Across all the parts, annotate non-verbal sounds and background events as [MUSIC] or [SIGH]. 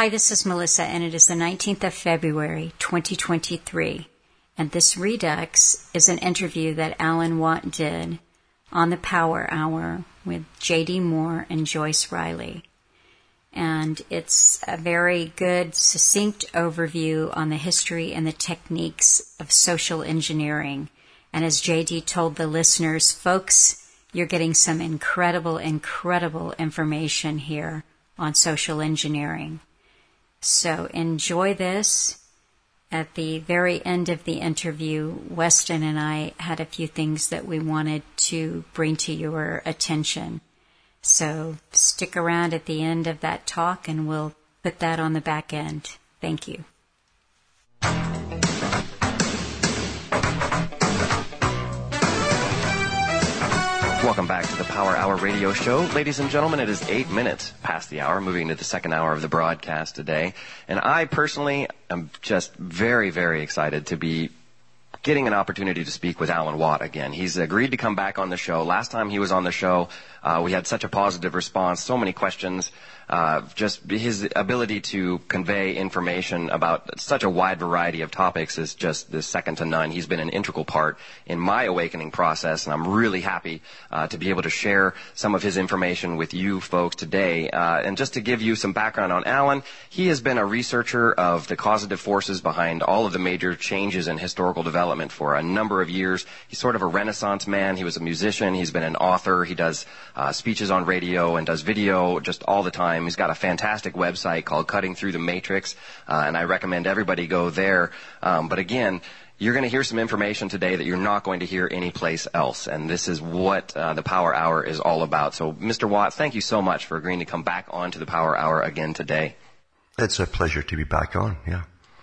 Hi, this is Melissa, and it is the 19th of February, 2023. And this Redux is an interview that Alan Watt did on the Power Hour with J.D. Moore and Joyce Riley. And it's a very good, succinct overview on the history and the techniques of social engineering. And as JD told the listeners, folks, you're getting some incredible, incredible information here on social engineering. So enjoy this. At the very end of the interview, Weston and I had a few things that we wanted to bring to your attention. So stick around at the end of that talk and we'll put that on the back end. Thank you. Welcome back to the Power Hour radio show. Ladies and gentlemen, it is eight minutes past the hour, moving to the second hour of the broadcast today. And I personally am just very, very excited to be getting an opportunity to speak with Alan Watt again. He's agreed to come back on the show. Last time he was on the show, we had such a positive response, so many questions. Uh, just his ability to convey information about such a wide variety of topics is just second to none. He's been an integral part in my awakening process, and I'm really happy uh, to be able to share some of his information with you folks today. Uh, and just to give you some background on Alan, he has been a researcher of the causative forces behind all of the major changes in historical development for a number of years. He's sort of a renaissance man. He was a musician. He's been an author. He does uh, speeches on radio and does video just all the time. He's got a fantastic website called Cutting Through the Matrix, uh, and I recommend everybody go there. Um, but again, you're going to hear some information today that you're not going to hear anyplace else. And this is what uh, the Power Hour is all about. So, Mr. Watt, thank you so much for agreeing to come back on to the Power Hour again today. It's a pleasure to be back on, yeah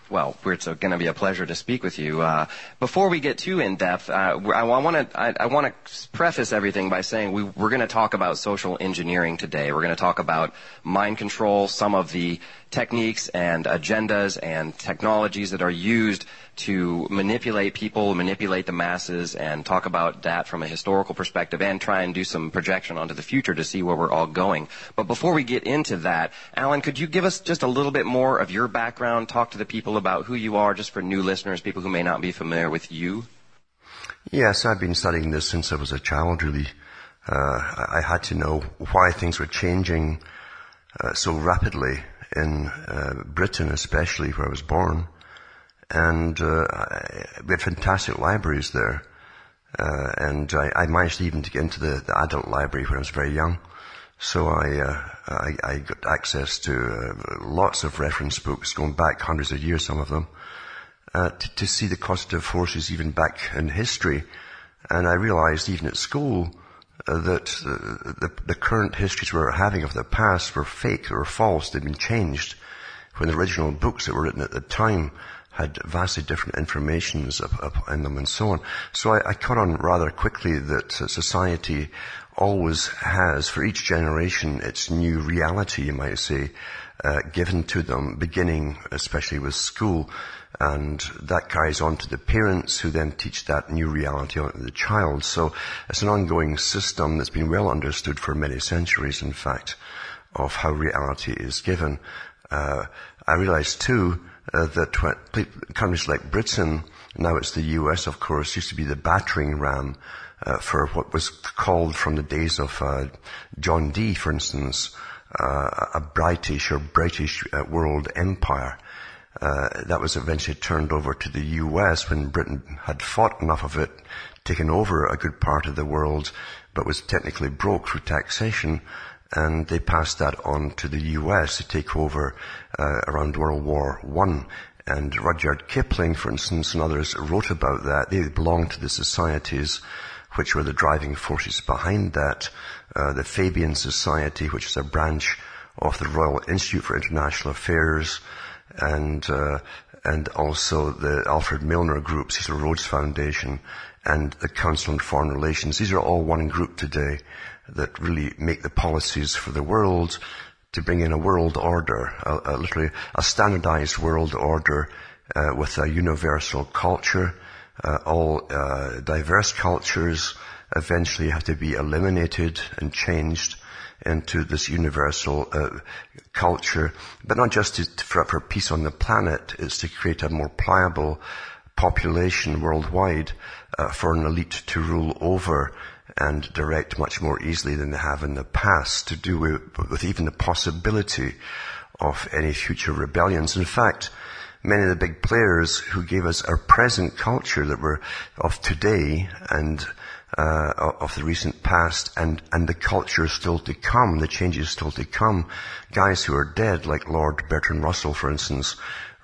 well, it's going to be a pleasure to speak with you. Uh, before we get too in depth, uh, I, want to I, I want to preface everything by saying we, we're going to talk about social engineering today. We're going to talk about mind control, some of the techniques and agendas and technologies that are used to manipulate people, manipulate the masses, and talk about that from a historical perspective and try and do some projection onto the future to see where we're all going. But before we get into that, Alan, could you give us just a little bit more of your background, talk to the people about who you are, just for new listeners, people who may not be familiar with you? Yes, I've been studying this since I was a child, really. Uh, I had to know why things were changing uh, so rapidly in uh, Britain, especially where I was born. And uh, we had fantastic libraries there. Uh, and I, I, managed even to get into the, the, adult library when I was very young. So I, uh, I, I, got access to uh, lots of reference books going back hundreds of years, some of them, uh, to, to, see the causative forces even back in history. And I realized even at school that the, the, current histories we're having of the past were fake, they were false, they'd been changed. When the original books that were written at the time had vastly different informations in them and so on. So I, I caught on rather quickly that society always has, for each generation, its new reality, you might say, uh, given to them, beginning especially with school. And that carries on to the parents who then teach that new reality on to the child. So it's an ongoing system that's been well understood for many centuries, in fact, of how reality is given. Uh, I realized too uh, that countries like Britain, now it's the US, of course, used to be the battering ram uh, for what was called from the days of uh, John Dee, for instance, uh, a British or British uh, world empire. Uh, that was eventually turned over to the US when Britain had fought enough of it, taken over a good part of the world, but was technically broke through taxation and they passed that on to the US to take over uh, around World War One. And Rudyard Kipling, for instance, and others wrote about that. They belonged to the societies which were the driving forces behind that. Uh, the Fabian Society, which is a branch of the Royal Institute for International Affairs, and uh, and also the Alfred Milner Group, Cecil Rhodes Foundation, and the Council on Foreign Relations. These are all one group today that really make the policies for the world to bring in a world order, a, a literally a standardized world order uh, with a universal culture. Uh, all uh, diverse cultures eventually have to be eliminated and changed into this universal uh, culture, but not just to, for, for peace on the planet, it's to create a more pliable population worldwide uh, for an elite to rule over and direct much more easily than they have in the past to do with, with even the possibility of any future rebellions. In fact, many of the big players who gave us our present culture that were of today and uh, of the recent past and, and the culture still to come, the changes still to come. Guys who are dead, like Lord Bertrand Russell, for instance,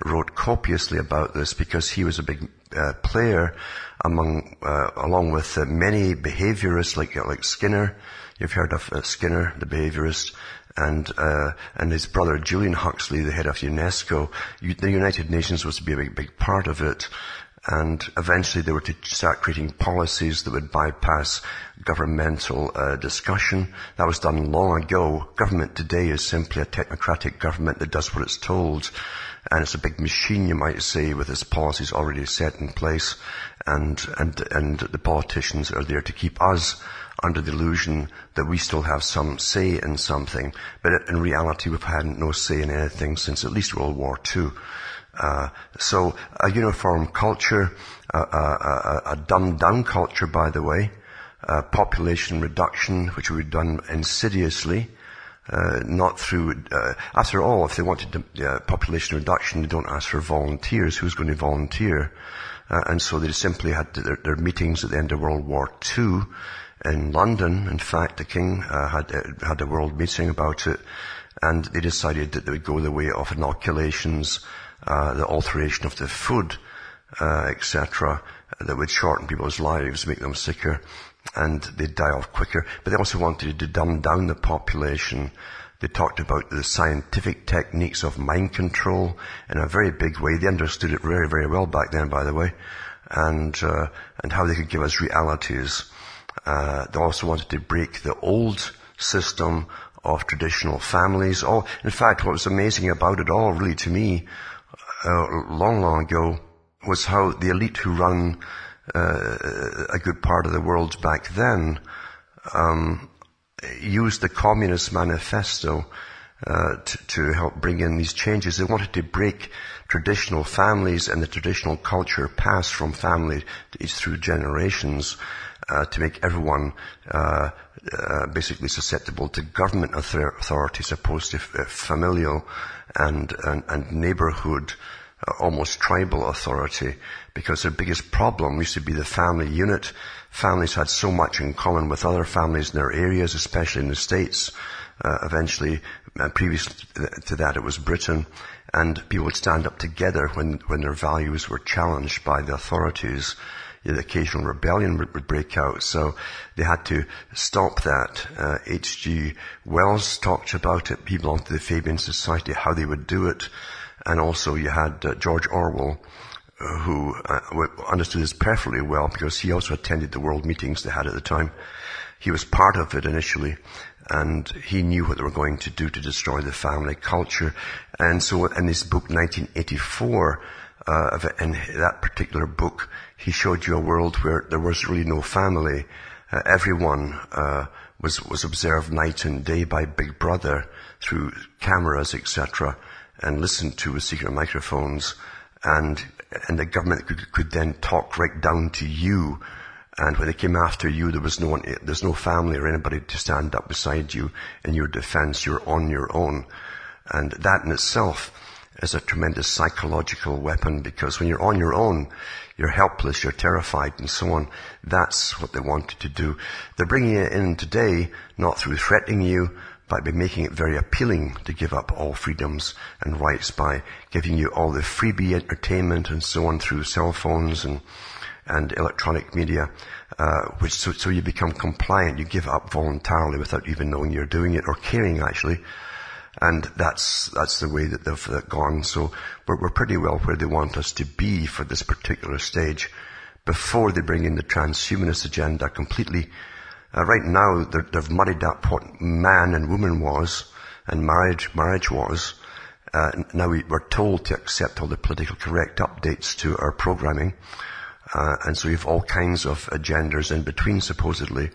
wrote copiously about this because he was a big uh, player among, uh, along with uh, many behaviorists like like Skinner. You've heard of uh, Skinner, the behaviorist, and uh, and his brother Julian Huxley, the head of UNESCO. the United Nations was to be a big, big part of it. And eventually they were to start creating policies that would bypass governmental uh, discussion. That was done long ago. Government today is simply a technocratic government that does what it's told. And it's a big machine, you might say, with its policies already set in place. And, and, and the politicians are there to keep us under the illusion that we still have some say in something. But in reality, we've had no say in anything since at least World War II. Uh, so a uniform culture, a, a, a, dumbed down culture, by the way, population reduction, which would done insidiously, uh, not through. Uh, after all, if they wanted uh, population reduction, they don't ask for volunteers. Who's going to volunteer? Uh, and so they simply had their, their, meetings at the end of World War II in London. In fact, the King uh, had had a world meeting about it, and they decided that they would go the way of inoculations uh, the alteration of the food, uh, etc., that would shorten people's lives, make them sicker, and they'd die off quicker. But they also wanted to dumb down the population. They talked about the scientific techniques of mind control in a very big way. They understood it very, very well back then, by the way, and uh, and how they could give us realities. Uh, they also wanted to break the old system of traditional families. Oh, in fact, what was amazing about it all, really, to me, uh, long, long ago was how the elite who run uh, a good part of the world back then um, used the Communist Manifesto uh, to, to, help bring in these changes. They wanted to break traditional families and the traditional culture passed from family to, through generations uh, to make everyone uh, uh, basically susceptible to government author- authority, opposed to familial and, and, and neighborhood, uh, almost tribal authority, because their biggest problem used to be the family unit. Families had so much in common with other families in their areas, especially in the States. Uh, eventually, uh, previous to that, it was Britain, and people would stand up together when, when their values were challenged by the authorities the occasional rebellion would, would, break out. So they had to stop that. H.G. Uh, Wells talked about it. He belonged to the Fabian Society, how they would do it. And also you had uh, George Orwell, uh, who uh, understood this perfectly well because he also attended the world meetings they had at the time. He was part of it initially and he knew what they were going to do to destroy the family culture. And so in his book 1984, uh, in that particular book, he showed you a world where there was really no family. Uh, everyone uh, was was observed night and day by Big Brother through cameras, etc., and listened to with secret microphones, and and the government could, could then talk right down to you. And when they came after you, there was no one, there's no family or anybody to stand up beside you in your defense. You're on your own. And that in itself is a tremendous psychological weapon because when you're on your own, you're helpless, you're terrified and so on. That's what they wanted to do. They're bringing it in today, not through threatening you, but by making it very appealing to give up all freedoms and rights by giving you all the freebie entertainment and so on through cell phones and, and electronic media, uh, which so, so you become compliant. You give up voluntarily without even knowing you're doing it or caring actually and that's, that's the way that they've gone. So we're, we're pretty well where they want us to be for this particular stage before they bring in the transhumanist agenda completely. Uh, right now, they've muddied up what man and woman was and marriage, marriage was. Uh, now we, are told to accept all the political correct updates to our programming. Uh, and so we have all kinds of agendas in between, supposedly.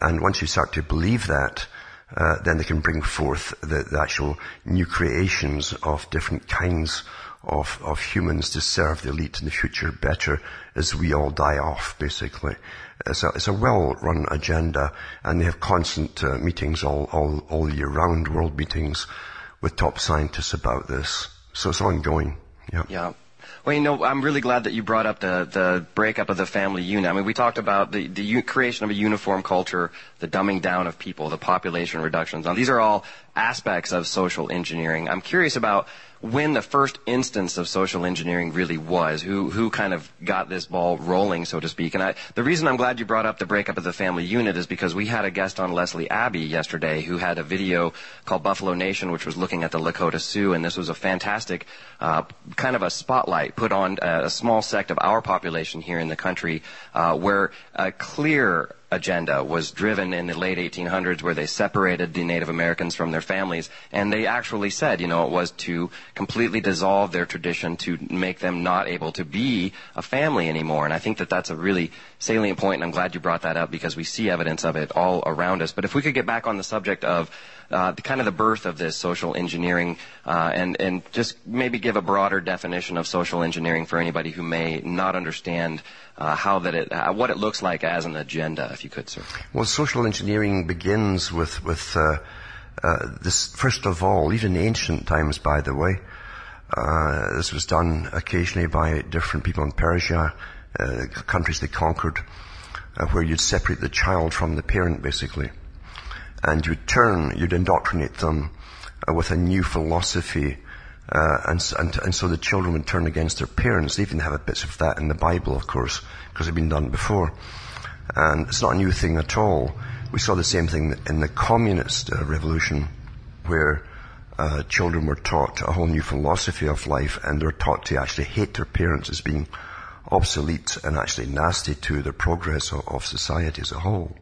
And once you start to believe that, uh, then they can bring forth the, the, actual new creations of different kinds of, of humans to serve the elite in the future better as we all die off, basically. It's a, it's a well-run agenda, and they have constant uh, meetings all, all, all year round, world meetings with top scientists about this. So it's ongoing. Yeah. Yeah. Well, you know, I'm really glad that you brought up the, the breakup of the family unit. I mean, we talked about the, the u- creation of a uniform culture, the dumbing down of people, the population reductions. Now, these are all aspects of social engineering. I'm curious about when the first instance of social engineering really was, who who kind of got this ball rolling, so to speak. And I, the reason I'm glad you brought up the breakup of the family unit is because we had a guest on Leslie Abbey yesterday who had a video called Buffalo Nation, which was looking at the Lakota Sioux, and this was a fantastic uh, kind of a spotlight put on a small sect of our population here in the country, uh, where a clear agenda was driven in the late 1800s where they separated the Native Americans from their families. And they actually said, you know, it was to completely dissolve their tradition to make them not able to be a family anymore. And I think that that's a really salient point, and I'm glad you brought that up because we see evidence of it all around us. But if we could get back on the subject of uh, the kind of the birth of this social engineering, uh, and and just maybe give a broader definition of social engineering for anybody who may not understand uh, how that it, uh, what it looks like as an agenda, if you could, sir. Well, social engineering begins with with uh, uh, this first of all, even ancient times, by the way. this was done occasionally by different people in Persia, countries they conquered, where you'd separate the child from the parent, basically and you'd turn, you'd indoctrinate them uh, with a new philosophy, uh, and, and, and, so the children would turn against their parents. They even have bits of that in the Bible, of course, because it's been done before. And it's not a new thing at all. We saw the same thing in the communist uh, revolution, where uh, children were taught a whole new philosophy of life, and they're taught to actually hate their parents as being obsolete and actually nasty to the progress of, of society as a whole.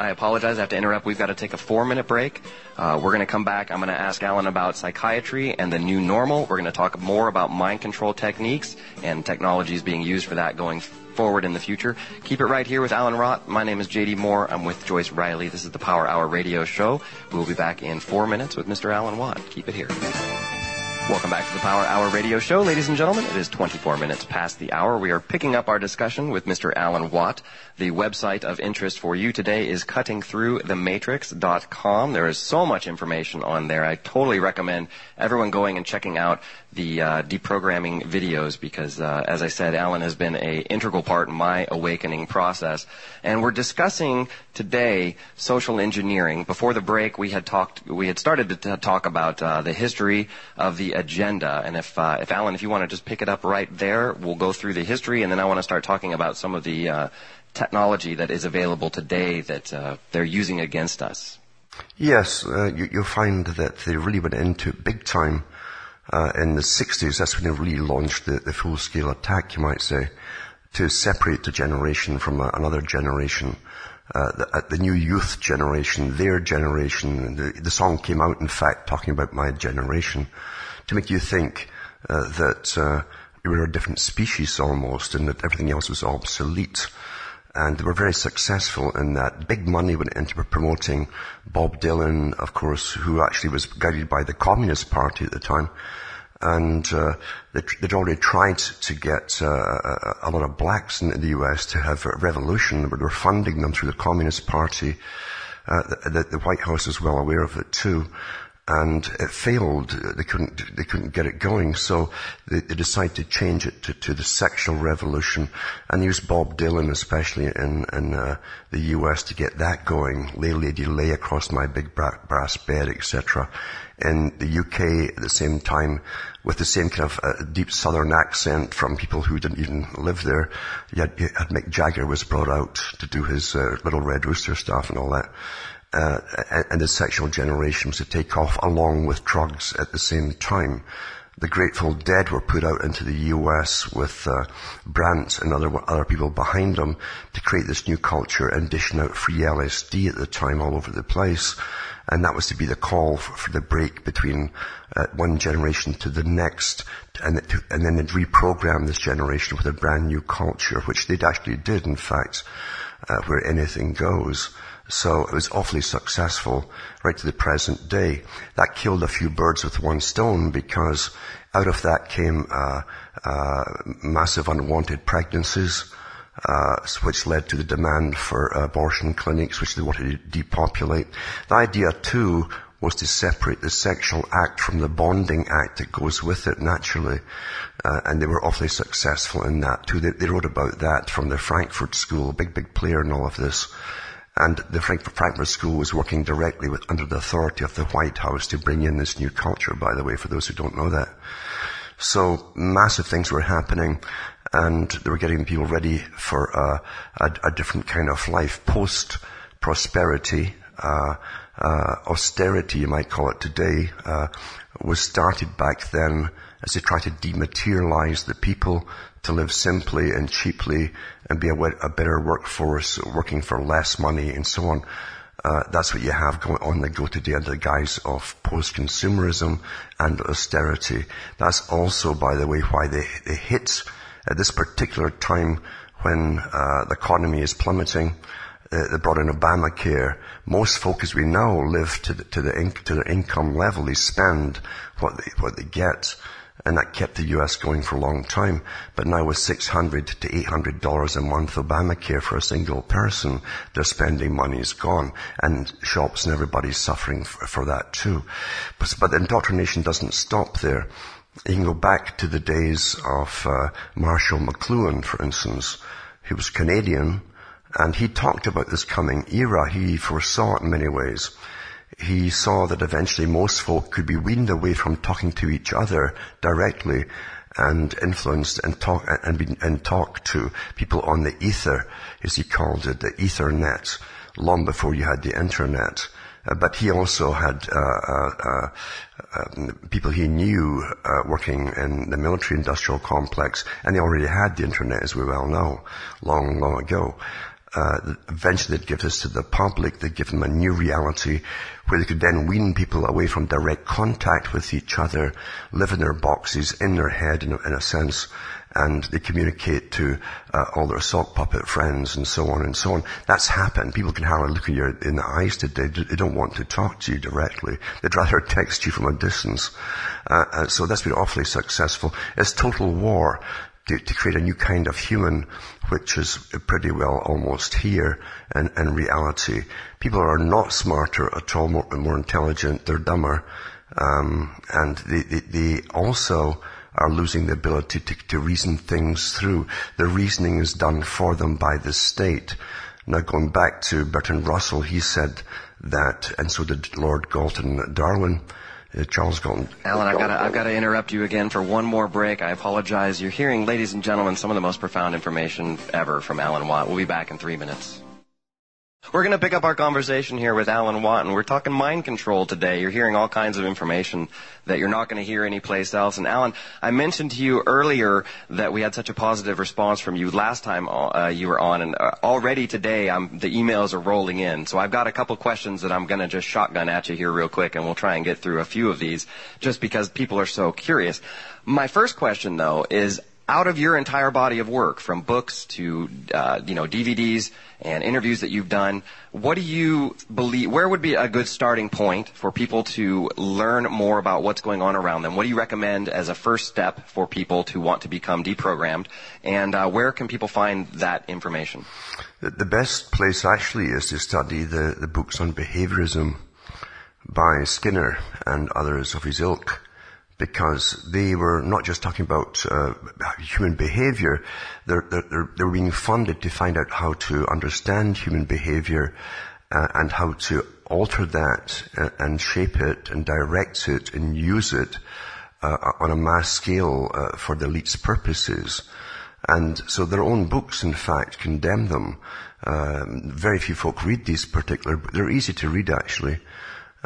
I apologize. I have to interrupt. We've got to take a four minute break. Uh, we're going to come back. I'm going to ask Alan about psychiatry and the new normal. We're going to talk more about mind control techniques and technologies being used for that going forward in the future. Keep it right here with Alan Watt. My name is JD Moore. I'm with Joyce Riley. This is the Power Hour radio show. We'll be back in four minutes with Mr. Alan Watt. Keep it here. Welcome back to the Power Hour radio show, ladies and gentlemen. It is 24 minutes past the hour. We are picking up our discussion with Mr. Alan Watt. The website of interest for you today is cuttingthroughthematrix.com. There is so much information on there. I totally recommend everyone going and checking out the uh, deprogramming videos because, uh, as I said, Alan has been a integral part in my awakening process. And we're discussing today social engineering. Before the break, we had talked, we had started to t- talk about uh, the history of the agenda. And if, uh, if Alan, if you want to just pick it up right there, we'll go through the history, and then I want to start talking about some of the uh, technology that is available today that uh, they're using against us. Yes, you, will find that they really went into big time uh, in the 60s, that's when they really launched the, the full-scale attack, you might say, to separate the generation from a, another generation. Uh, the, uh, the, new youth generation, their generation. The, the, song came out, in fact, talking about my generation, to make you think uh, that uh, we were a different species almost, and that everything else was obsolete. And they were very successful in that. Big money went into promoting Bob Dylan, of course, who actually was guided by the Communist Party at the time. And uh, they'd already tried to get uh, a lot of blacks in the US to have a revolution, but they were funding them through the Communist Party. Uh, the, the White House is well aware of it too and it failed. They couldn't, they couldn't get it going, so they, they decided to change it to, to, the sexual revolution and use Bob Dylan, especially in, in uh, the U.S., to get that going. Lay Lady Lay across my big brass bed, etc. In the UK, at the same time, with the same kind of uh, deep southern accent from people who didn't even live there, yet, Mick Jagger was brought out to do his uh, Little Red Rooster stuff and all that uh, and the sexual generation was to take off along with drugs at the same time. The Grateful Dead were put out into the US with uh, Brand and other other people behind them to create this new culture and dishing out free LSD at the time all over the place. And that was to be the call for, for the break between uh, one generation to the next, and, and then they'd reprogram this generation with a brand new culture, which they'd actually did, in fact, uh, where anything goes. So it was awfully successful right to the present day. That killed a few birds with one stone because out of that came uh, uh, massive unwanted pregnancies, uh, which led to the demand for abortion clinics, which they wanted to depopulate. The idea too was to separate the sexual act from the bonding act that goes with it naturally. Uh, and they were awfully successful in that too. They, they, wrote about that from the Frankfurt School, big, big player in all of this. And the Frankfurt School was working directly with, under the authority of the White House to bring in this new culture, by the way, for those who don't know that. So massive things were happening and they were getting people ready for uh, a, a, different kind of life post prosperity. Uh, uh, austerity, you might call it today, uh, was started back then as they tried to dematerialize the people to live simply and cheaply and be a, a better workforce, working for less money and so on. Uh, that's what you have going on the go today under the guise of post-consumerism and austerity. That's also, by the way, why they, they hit at this particular time when uh, the economy is plummeting. Uh, they brought in Obamacare. Most folk, as we know, live to the, to the, in, to their income level. They spend what they, what they get and that kept the US going for a long time. But now with 600 to 800 dollars a month Obamacare for a single person, their spending money is gone, and shops and everybody's suffering for, for that too. But, but, the indoctrination doesn't stop there. You can go back to the days of uh, Marshall McLuhan, for instance. He was Canadian, and he talked about this coming era. He foresaw it in many ways he saw that eventually most folk could be weaned away from talking to each other directly and influenced and talk and, be, and talk to people on the ether, as he called it, the ethernet, long before you had the internet. Uh, but he also had uh, uh, uh um, people he knew uh, working in the military-industrial complex, and they already had the internet, as we well know, long, long ago uh, eventually they'd give this to the public, they'd give them a new reality where they could then wean people away from direct contact with each other, live in their boxes, in their head in a, in a sense, and they communicate to uh, all their sock puppet friends and so on and so on. That's happened. People can hardly look you in the eyes today. They don't want to talk to you directly. They'd rather [LAUGHS] text you from a distance. Uh, uh so that's been awfully successful. It's total war to, to, create a new kind of human, which is pretty well almost here in, in reality. People are not smarter at all, more, more intelligent, they're dumber, um, and they, they, they, also are losing the ability to, to reason things through. The reasoning is done for them by the state. Now going back to Bertrand Russell, he said that, and so did Lord Galton Darwin, uh, Charles Galton. Alan, I've got to, I've got to interrupt you again for one more break. I apologize. You're hearing, ladies and gentlemen, some of the most profound information ever from Alan Watt. We'll be back in three minutes. We're going to pick up our conversation here with Alan Watt, and we're talking mind control today. You're hearing all kinds of information that you're not going to hear anyplace else. And Alan, I mentioned to you earlier that we had such a positive response from you last time uh, you were on, and uh, already today um, the emails are rolling in. So I've got a couple questions that I'm going to just shotgun at you here real quick, and we'll try and get through a few of these, just because people are so curious. My first question, though, is out of your entire body of work, from books to uh, you know DVDs and interviews that you've done, what do you believe? Where would be a good starting point for people to learn more about what's going on around them? What do you recommend as a first step for people to want to become deprogrammed? And uh, where can people find that information? The best place actually is to study the, the books on behaviorism by Skinner and others of his ilk because they were not just talking about uh, human behavior, they're, they're, they're, being funded to find out how to understand human behavior uh, and how to alter that and, uh, shape it and direct it and use it uh, on a mass scale uh, for the elite's purposes. And so their own books, in fact, condemn them. Um, very few folk read these particular, they're easy to read actually.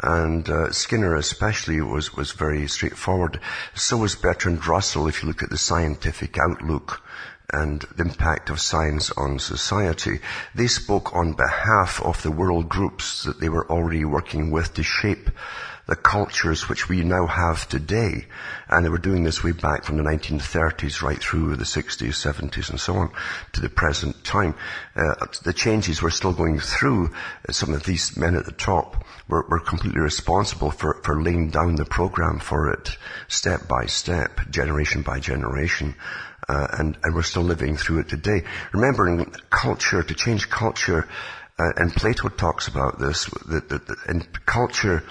And uh, Skinner especially was, was very straightforward. So was Bertrand Russell if you look at the scientific outlook and the impact of science on society. They spoke on behalf of the world groups that they were already working with to shape the cultures which we now have today. And they were doing this way back from the 1930s right through the 60s, 70s and so on to the present time. Uh, the changes we're still going through, uh, some of these men at the top were, were completely responsible for, for laying down the program for it step by step, generation by generation. Uh, and, and we're still living through it today. Remembering culture, to change culture, uh, and Plato talks about this, that, that, that in culture,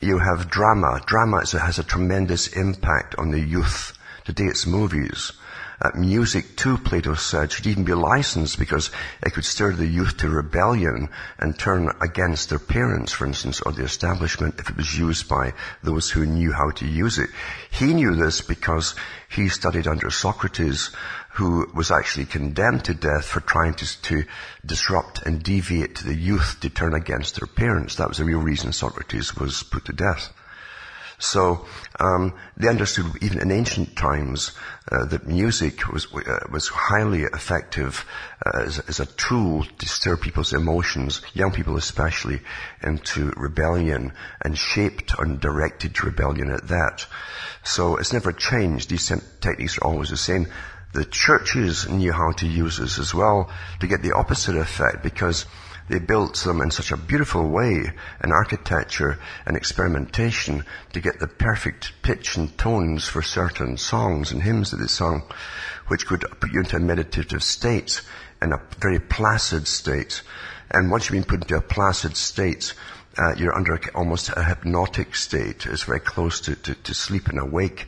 you have drama. Drama a, has a tremendous impact on the youth. Today it's movies. Uh, music too, Plato said, should even be licensed because it could stir the youth to rebellion and turn against their parents, for instance, or the establishment if it was used by those who knew how to use it. He knew this because he studied under Socrates, who was actually condemned to death for trying to, to disrupt and deviate the youth to turn against their parents. That was the real reason Socrates was put to death. So um, they understood even in ancient times uh, that music was uh, was highly effective uh, as, as, a tool to stir people's emotions, young people especially, into rebellion and shaped and directed rebellion at that. So it's never changed. These techniques are always the same. The churches knew how to use this as well to get the opposite effect because they built them in such a beautiful way in architecture and experimentation to get the perfect pitch and tones for certain songs and hymns that they sung, which could put you into a meditative state in a very placid state. And once you've been put into a placid state, uh, you're under almost a hypnotic state. It's very close to, to, to sleep and awake.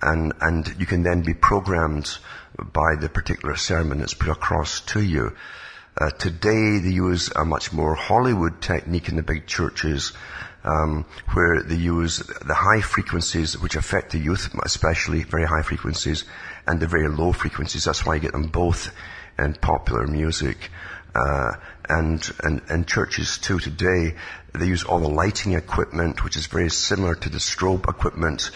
And, and you can then be programmed by the particular sermon that's put across to you. Uh, today they use a much more Hollywood technique in the big churches, um, where they use the high frequencies which affect the youth, especially very high frequencies, and the very low frequencies. That's why you get them both in popular music. Uh, and, and, and churches too today, they use all the lighting equipment, which is very similar to the strobe equipment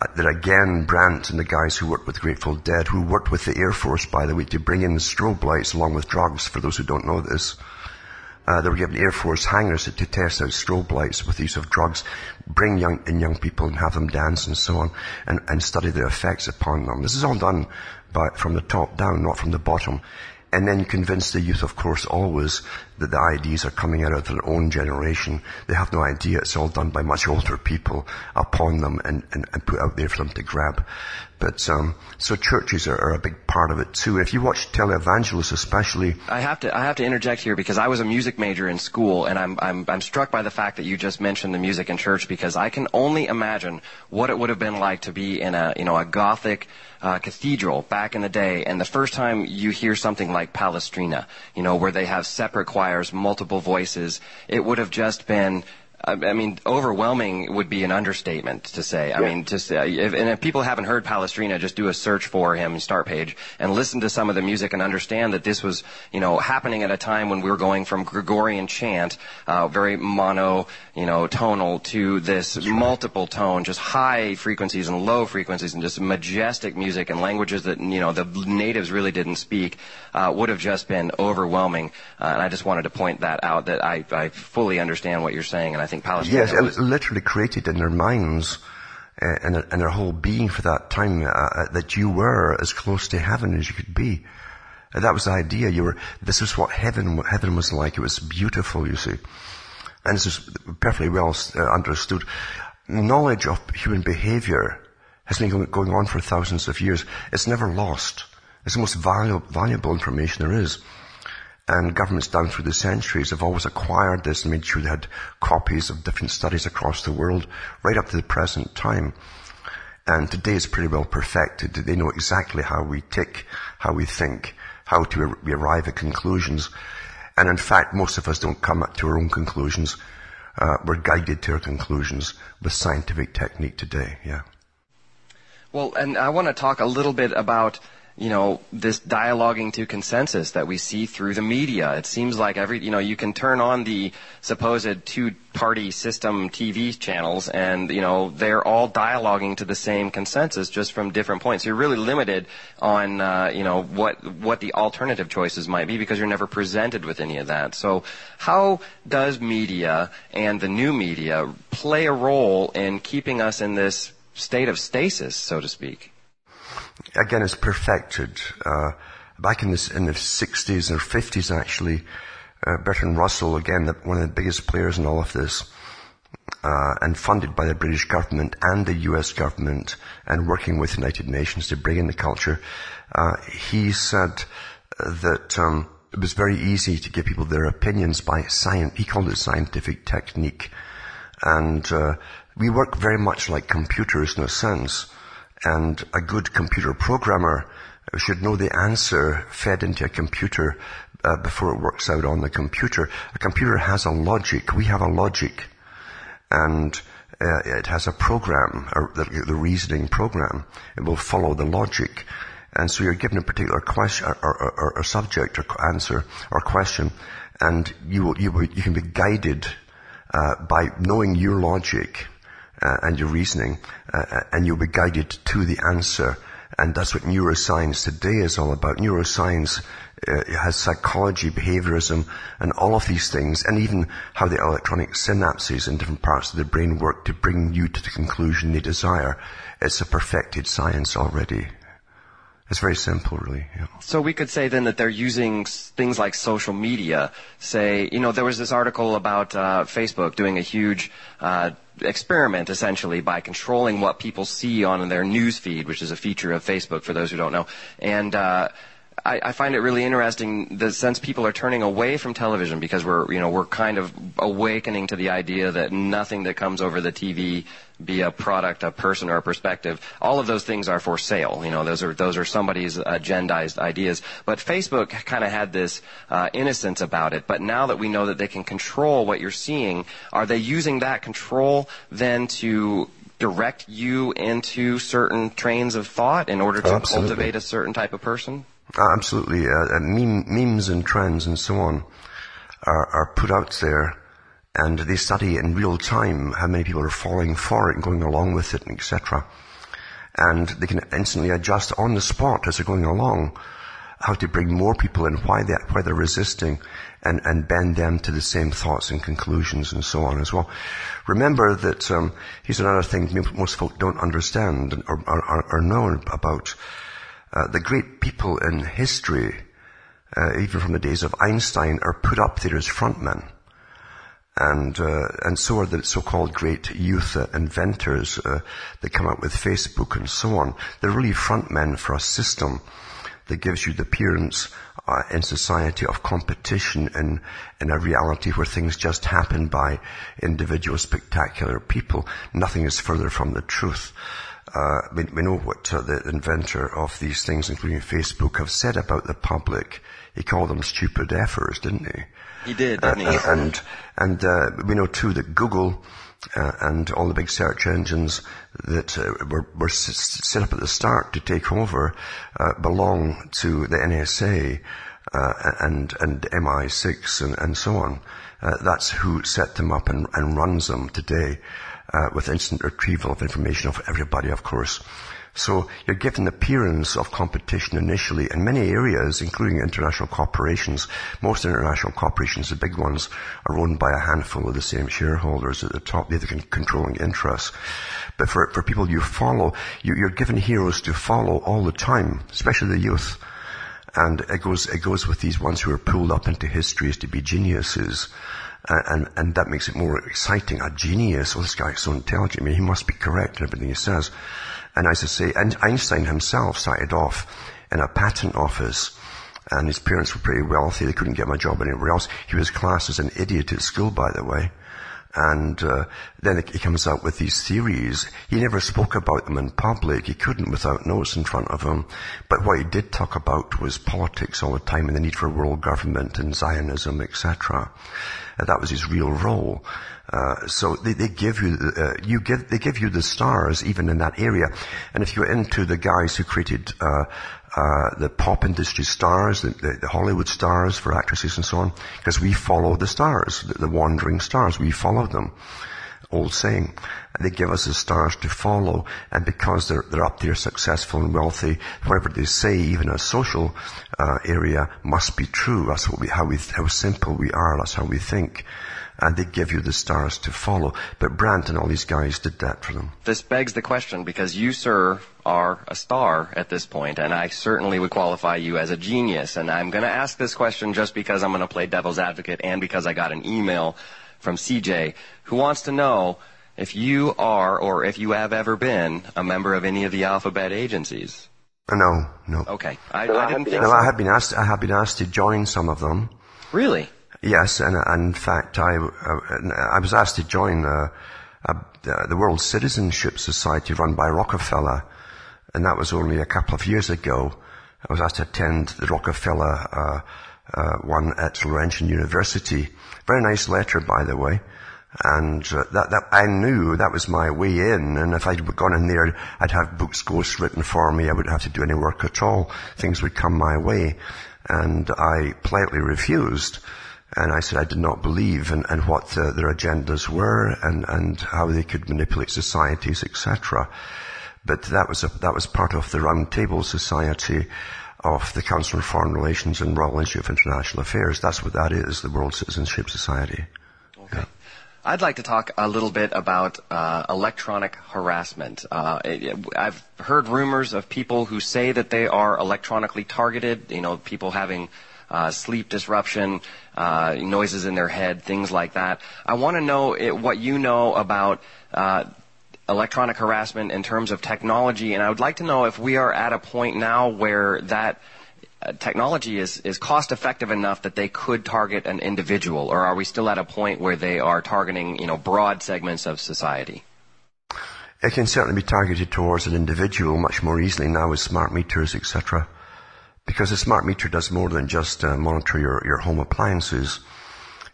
that again, Brand and the guys who worked with Grateful Dead, who worked with the Air Force, by the way, to bring in the strobe lights along with drugs, for those who don't know this. Uh, they were given Air Force hangars to, to, test out strobe lights with the use of drugs, bring young, in young people and have them dance and so on, and, and study the effects upon them. This is all done by, from the top down, not from the bottom. And then convince the youth, of course, always that the ideas are coming out of their own generation. They have no idea. It's all done by much older people upon them and, and, and put out there for them to grab. But um, so churches are, are, a big part of it too. If you watch televangelists, especially, I have to I have to interject here because I was a music major in school, and I'm I'm I'm struck by the fact that you just mentioned the music in church because I can only imagine what it would have been like to be in a you know a Gothic uh, cathedral back in the day, and the first time you hear something like Palestrina, you know, where they have separate choirs, multiple voices, it would have just been I mean, overwhelming would be an understatement to say. I mean, just uh, if, and if people haven't heard Palestrina, just do a search for him, start page, and listen to some of the music and understand that this was, you know, happening at a time when we were going from Gregorian chant, uh, very mono, you know, tonal, to this multiple tone, just high frequencies and low frequencies, and just majestic music and languages that you know the natives really didn't speak, uh, would have just been overwhelming. Uh, and I just wanted to point that out that I, I fully understand what you're saying, and I think think Palestrina. Yes, was... literally created in their minds uh, and, and, their whole being for that time uh, uh, that you were as close to heaven as you could be. Uh, that was the idea. You were. This is what heaven heaven was like. It was beautiful. You see, and this is perfectly well uh, understood. Knowledge of human behavior has been going on for thousands of years. It's never lost. It's the most valuable, valuable information there is. And governments down through the centuries have always acquired this and made sure they had copies of different studies across the world right up to the present time. And today it's pretty well perfected. They know exactly how we tick, how we think, how to we arrive at conclusions. And in fact, most of us don't come up to our own conclusions. Uh, we're guided to our conclusions with scientific technique today. Yeah. Well, and I want to talk a little bit about you know, this dialoguing to consensus that we see through the media. It seems like every, you know, you can turn on the supposed two-party system TV channels and, you know, they're all dialoguing to the same consensus just from different points. You're really limited on, uh, you know, what, what the alternative choices might be because you're never presented with any of that. So how does media and the new media play a role in keeping us in this state of stasis, so to speak? Again, it's perfected. Uh, back in the, in the 60s or 50s, actually, uh, Bertrand Russell, again, one of the biggest players in all of this, uh, and funded by the British government and the US government, and working with United Nations to bring in the culture, uh, he said that um, it was very easy to give people their opinions by science. He called it scientific technique, and uh, we work very much like computers in a sense. And a good computer programmer should know the answer fed into a computer uh, before it works out on the computer. A computer has a logic. We have a logic. And uh, it has a program, the, the, reasoning program. It will follow the logic. And so you're given a particular question, or, or, or, or subject, or answer, or question, and you, will, you, will, you can be guided uh, by knowing your logic uh, and your reasoning, uh, and you'll be guided to the answer. And that's what neuroscience today is all about. Neuroscience uh, has psychology, behaviorism, and all of these things, and even how the electronic synapses in different parts of the brain work to bring you to the conclusion they desire. It's a perfected science already. It's very simple, really. Yeah. So we could say then that they're using things like social media. Say, you know, there was this article about uh, Facebook doing a huge uh, experiment essentially by controlling what people see on their news feed, which is a feature of Facebook for those who don't know. And uh, I, I find it really interesting the sense people are turning away from television because we're you know we're kind of awakening to the idea that nothing that comes over the TV be a product, a person, or a perspective. All of those things are for sale. You know, those are those are somebody's agendized ideas. But Facebook kind of had this uh, innocence about it. But now that we know that they can control what you're seeing, are they using that control then to direct you into certain trains of thought in order to Absolutely. cultivate a certain type of person? Uh, absolutely. Uh, meme, memes and trends and so on are, are put out there and they study in real time how many people are falling for it and going along with it, etc. And they can instantly adjust on the spot as they're going along how to bring more people in, why they why they're resisting, and, and bend them to the same thoughts and conclusions and so on as well. Remember that um, here's another thing most folk don't understand or, or, or know about. Uh, the great people in history, uh, even from the days of Einstein, are put up there as frontmen and uh, and so are the so-called great youth uh, inventors uh, that come up with Facebook and so on. They're really front men for a system that gives you the appearance uh, in society of competition in in a reality where things just happen by individual spectacular people. Nothing is further from the truth. Uh, we, we, know what uh, the inventor of these things, including Facebook, have said about the public. He called them stupid effers, didn't he? He did, didn't he? Uh, and and uh, we know too that Google uh, and all the big search engines that uh, were, were set up at the start to take over uh, belong to the NSA uh, and and MI6 and, and so on. that's who set them up and, and runs them today, with instant retrieval of information of everybody, of course. So you're given the appearance of competition initially in many areas, including international corporations. Most international corporations, the big ones, are owned by a handful of the same shareholders at the top. They're the controlling interests. But for, for people you follow, you, you're given heroes to follow all the time, especially the youth. And it goes, it goes with these ones who are pulled up into history as to be geniuses. And, and that makes it more exciting. A genius. Oh, this guy's so intelligent. I mean, he must be correct in everything he says. And as I say, and Einstein himself started off in a patent office and his parents were pretty wealthy. They couldn't get him a job anywhere else. He was classed as an idiot at school, by the way. And uh, then he comes out with these theories. He never spoke about them in public. He couldn't without notes in front of him. But what he did talk about was politics all the time and the need for world government and Zionism, etc. that was his real role. Uh, so they, they give you, uh, you give, they give you the stars even in that area. And if you're into the guys who created, uh, uh, the pop industry stars, the, the, the, Hollywood stars for actresses and so on, because we follow the stars, the, the wandering stars. We follow them. Old saying. They give us the stars to follow, and because they're, they're up there successful and wealthy, whatever they say, even a social uh, area, must be true. That's what we, how we, how simple we are. That's how we think and they give you the stars to follow. But Brand and all these guys did that for them. This begs the question because you, sir, are a star at this point, and I certainly would qualify you as a genius. And I'm going to ask this question just because I'm going to play devil's advocate and because I got an email from CJ who wants to know if you are or if you have ever been a member of any of the alphabet agencies. Uh, no, no. Okay, I, I didn't think. No, so. I have been asked. I have been asked to join some of them. Really? Yes, and, and in fact, I, uh, I was asked to join uh, uh, the World Citizenship Society run by Rockefeller, and that was only a couple of years ago. I was asked to attend the Rockefeller uh, uh, one at Laurentian University. Very nice letter, by the way. And uh, that, that I knew that was my way in, and if I'd gone in there, I'd have books ghost written for me. I wouldn't have to do any work at all. Things would come my way, and I politely refused. And I said I did not believe in, in what uh, their agendas were and, and how they could manipulate societies, etc. But that was a, that was part of the Roundtable Society of the Council on Foreign Relations and Royal Institute of International Affairs. That's what that is, the World Citizenship Society. Okay. Yeah. I'd like to talk a little bit about uh, electronic harassment. Uh, I've heard rumors of people who say that they are electronically targeted. You know, people having uh, sleep disruption, uh, noises in their head, things like that. I want to know it, what you know about uh, electronic harassment in terms of technology, and I would like to know if we are at a point now where that uh, technology is, is cost effective enough that they could target an individual, or are we still at a point where they are targeting you know broad segments of society? It can certainly be targeted towards an individual much more easily now with smart meters, etc. Because a smart meter does more than just uh, monitor your, your home appliances.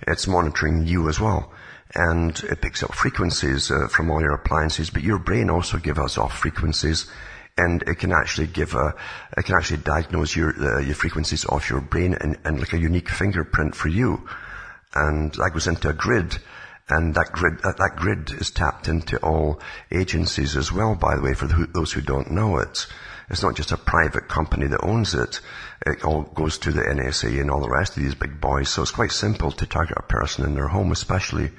It's monitoring you as well. And it picks up frequencies uh, from all your appliances, but your brain also gives us off frequencies and it can actually give a, it can actually diagnose your, uh, your frequencies off your brain and, and like a unique fingerprint for you. And that goes into a grid and that grid, that, that grid is tapped into all agencies as well, by the way, for the, those who don't know it. It's not just a private company that owns it. It all goes to the NSA and all the rest of these big boys. So it's quite simple to target a person in their home especially.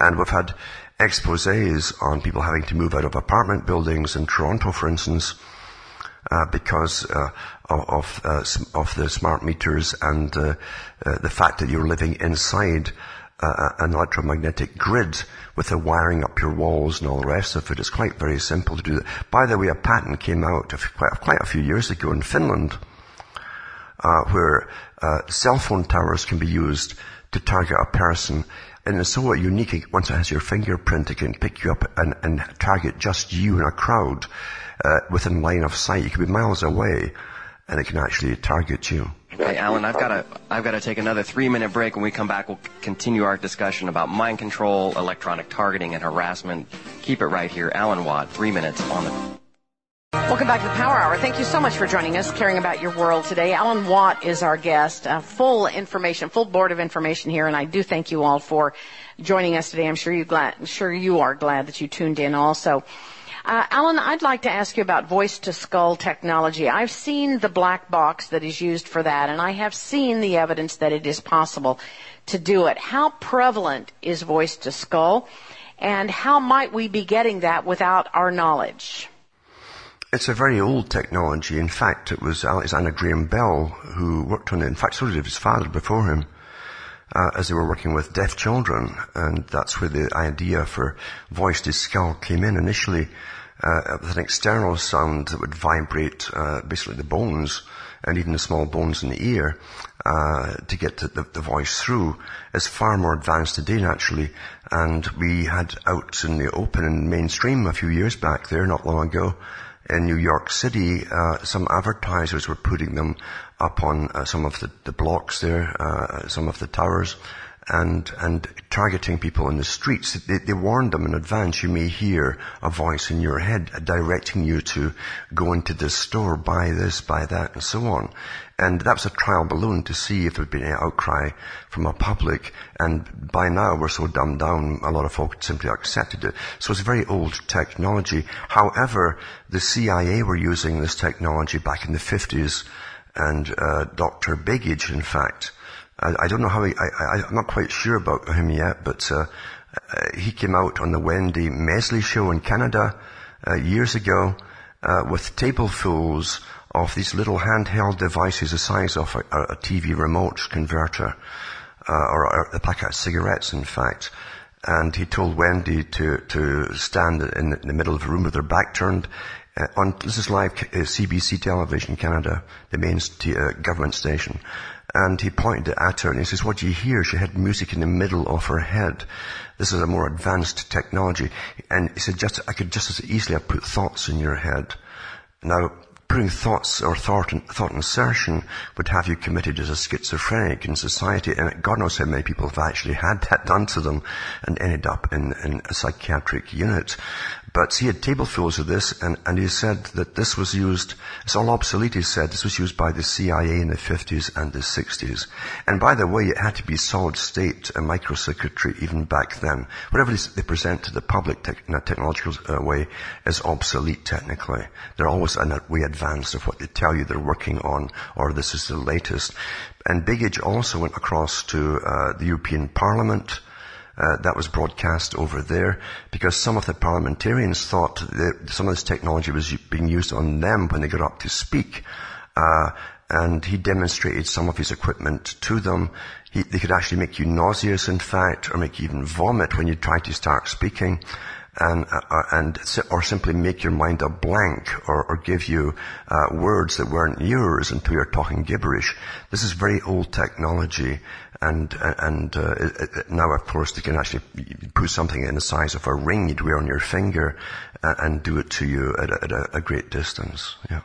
And we've had exposés on people having to move out of apartment buildings in Toronto, for instance, uh, because uh, of uh, of the smart meters and uh, uh, the fact that you're living inside uh, an electromagnetic grid with the wiring up your walls and all the rest of it. It's quite very simple to do that. By the way, a patent came out quite, quite a few years ago in Finland, uh, where uh, cell phone towers can be used to target a person. And it's so unique, once it has your fingerprint, it can pick you up and, and target just you in a crowd uh, within line of sight. You could be miles away, and it can actually target you. Okay, Alan, I've got to I've got to take another three minute break. When we come back, we'll continue our discussion about mind control, electronic targeting, and harassment. Keep it right here, Alan Watt. Three minutes on the. Welcome back to the Power Hour. Thank you so much for joining us, caring about your world today. Alan Watt is our guest. Uh, full information, full board of information here, and I do thank you all for joining us today. I'm sure you glad, sure you are glad that you tuned in also. Uh, Alan, I'd like to ask you about voice to skull technology. I've seen the black box that is used for that, and I have seen the evidence that it is possible to do it. How prevalent is voice to skull, and how might we be getting that without our knowledge? It's a very old technology. In fact, it was Alexander Graham Bell who worked on it. In fact, so did his father before him. Uh, as they were working with deaf children, and that's where the idea for voice to skull came in initially uh, with an external sound that would vibrate uh, basically the bones and even the small bones in the ear uh, to get the, the, voice through is far more advanced today naturally. And we had out in the open and mainstream a few years back there, not long ago, in New York City, uh, some advertisers were putting them up on uh, some of the, the blocks there, uh, some of the towers, and, and targeting people in the streets. They, they, warned them in advance, you may hear a voice in your head directing you to go into this store, buy this, buy that, and so on. And that was a trial balloon to see if there had been any outcry from a public. And by now we're so dumbed down, a lot of folk simply accepted it. So it's very old technology. However, the CIA were using this technology back in the 50s and uh, Dr. Begich, in fact, I, don't know how he, I, am not quite sure about him yet, but uh, uh, he came out on the Wendy Mesley show in Canada uh, years ago uh, with tablefuls of these little handheld devices the size of a, a TV remote converter, uh, or, a packet of cigarettes, in fact. And he told Wendy to, to stand in the, middle of the room with her back turned. Uh, on, this is live uh, CBC television, Canada, the main uh, government station. And he pointed at her and he says, what do you hear? She had music in the middle of her head. This is a more advanced technology. And he said, just, I could just as easily have put thoughts in your head. Now, putting thoughts or thought, thought insertion would have you committed as a schizophrenic in society. And God knows how many people have actually had that done to them and ended up in, in a psychiatric unit. But he had tablespoons of this, and, and he said that this was used, it's all obsolete, he said, this was used by the CIA in the 50s and the 60s. And by the way, it had to be solid state a microcircuitry even back then. Whatever they present to the public in a technological uh, way is obsolete technically. They're always a way advanced of what they tell you they're working on, or this is the latest. And Begich also went across to uh, the European Parliament, uh, that was broadcast over there because some of the parliamentarians thought that some of this technology was being used on them when they got up to speak. Uh, and he demonstrated some of his equipment to them. He, they could actually make you nauseous, in fact, or make you even vomit when you try to start speaking. And, uh, uh and or simply make your mind a blank or, or give you uh, words that weren't yours until you're talking gibberish. This is very old technology, and and uh, now of course they can actually put something in the size of a ring you'd wear on your finger uh, and do it to you at a, at a great distance. Yeah.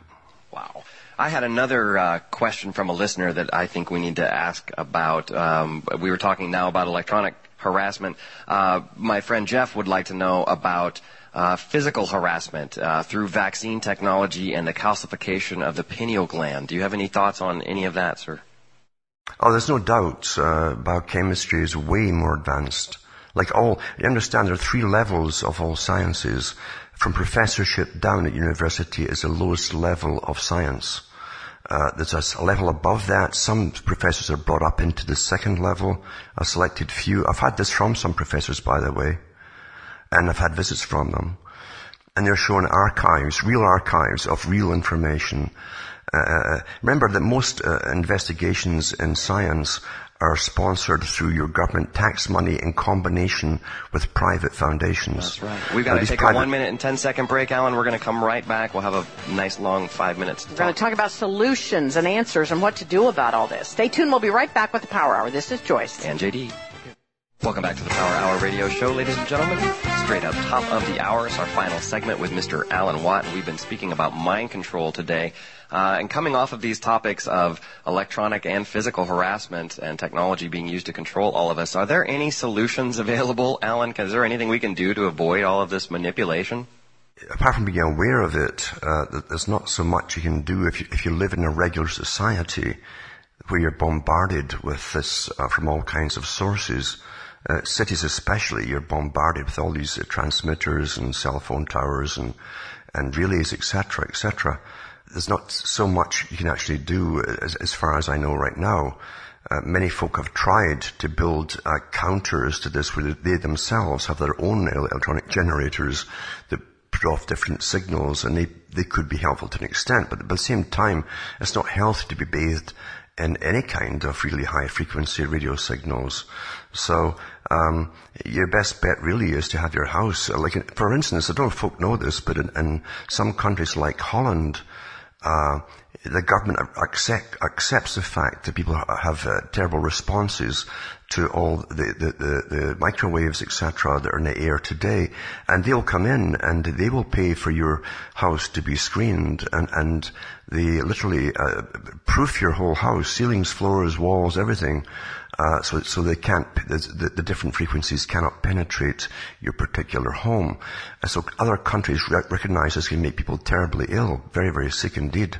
Wow. I had another uh, question from a listener that I think we need to ask about. Um, we were talking now about electronic harassment. Uh, my friend Jeff would like to know about uh, physical harassment uh, through vaccine technology and the calcification of the pineal gland. Do you have any thoughts on any of that, sir? Oh, there's no doubt uh, biochemistry is way more advanced. Like all, you understand there are three levels of all sciences. From professorship down at university is the lowest level of science. Uh, there's a, a, level above that. Some professors are brought up into the second level, a selected few. I've had this from some professors, by the way, and I've had visits from them. And they're shown archives, real archives of real information uh, remember that most uh, investigations in science are sponsored through your government tax money in combination with private foundations. That's right. We've got to take private... a one minute and ten second break, Alan. We're going to come right back. We'll have a nice long five minutes. We're going to talk about solutions and answers and what to do about all this. Stay tuned. We'll be right back with the Power Hour. This is Joyce. And JD. Welcome back to the Power Hour radio show, ladies and gentlemen. Straight up top of the hour is our final segment with Mr. Alan Watt. And we've been speaking about mind control today. Uh, and coming off of these topics of electronic and physical harassment and technology being used to control all of us, are there any solutions available, Alan? Is there anything we can do to avoid all of this manipulation? Apart from being aware of it, uh, there's not so much you can do if you, if you live in a regular society where you're bombarded with this uh, from all kinds of sources uh, cities especially, you're bombarded with all these uh, transmitters and cell phone towers and, and relays, etc., etc. There's not so much you can actually do uh, as, as far as I know right now. Uh, many folk have tried to build uh, counters to this where they themselves have their own electronic generators that put off different signals and they, they could be helpful to an extent, but at the same time, it's not healthy to be bathed in any kind of really high frequency radio signals. So um, your best bet really is to have your house. Uh, like, for instance, I don't know if folk know this, but in, in some countries like Holland, uh, the government accept, accepts the fact that people have uh, terrible responses to all the, the, the, the microwaves, etc., that are in the air today, and they'll come in and they will pay for your house to be screened, and, and they literally uh, proof your whole house, ceilings, floors, walls, everything, Uh, so, so they can't, the, the, different frequencies cannot penetrate your particular home. Uh, so other countries re- recognize this can make people terribly ill, very, very sick indeed.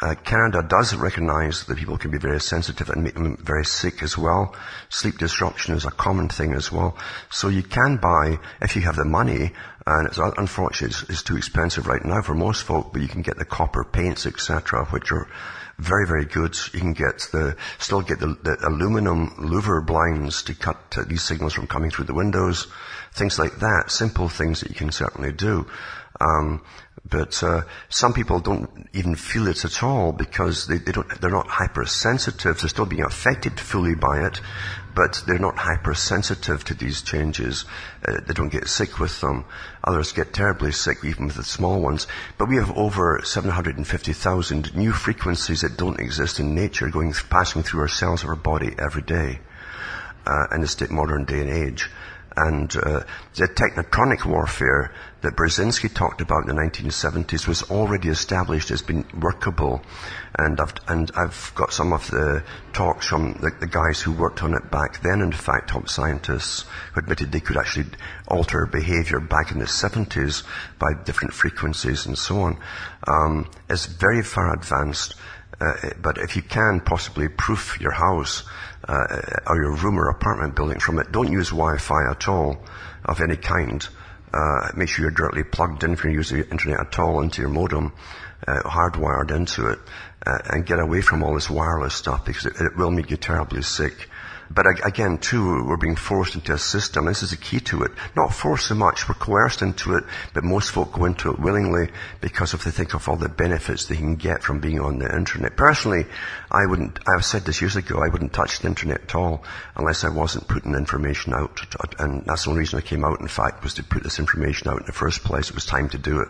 Uh, Canada does recognize that people can be very sensitive and make them very sick as well. Sleep disruption is a common thing as well. So you can buy, if you have the money, and it's unfortunately it's, it's too expensive right now for most folk, but you can get the copper paints, etc., which are very, very good. You can get the, still get the, the aluminum louver blinds to cut uh, these signals from coming through the windows. Things like that. Simple things that you can certainly do. Um, but uh, some people don't even feel it at all because they, they don't, they're not hypersensitive. They're still being affected fully by it, but they're not hypersensitive to these changes. Uh, they don't get sick with them. Others get terribly sick, even with the small ones. But we have over 750,000 new frequencies that don't exist in nature going, passing through our cells of our body every day uh, in this modern day and age and uh, the technotronic warfare that Brzezinski talked about in the 1970s was already established as being workable. And I've, and I've got some of the talks from the, the, guys who worked on it back then, in fact, top scientists who admitted they could actually alter behavior back in the 70s by different frequencies and so on. Um, it's very far advanced. Uh, but if you can possibly proof your house uh, or your room or apartment building from it, don't use Wi-Fi at all of any kind. Uh, make sure you're directly plugged in if you use the internet at all into your modem, uh, hardwired into it, uh, and get away from all this wireless stuff because it, it will make you terribly sick. But again, too, we're being forced into a system. This is the key to it. Not forced so much, we're coerced into it, but most folk go into it willingly because if they think of all the benefits they can get from being on the internet. Personally, I wouldn't, I've said this years ago, I wouldn't touch the internet at all unless I wasn't putting information out. And that's the only reason I came out, in fact, was to put this information out in the first place. It was time to do it.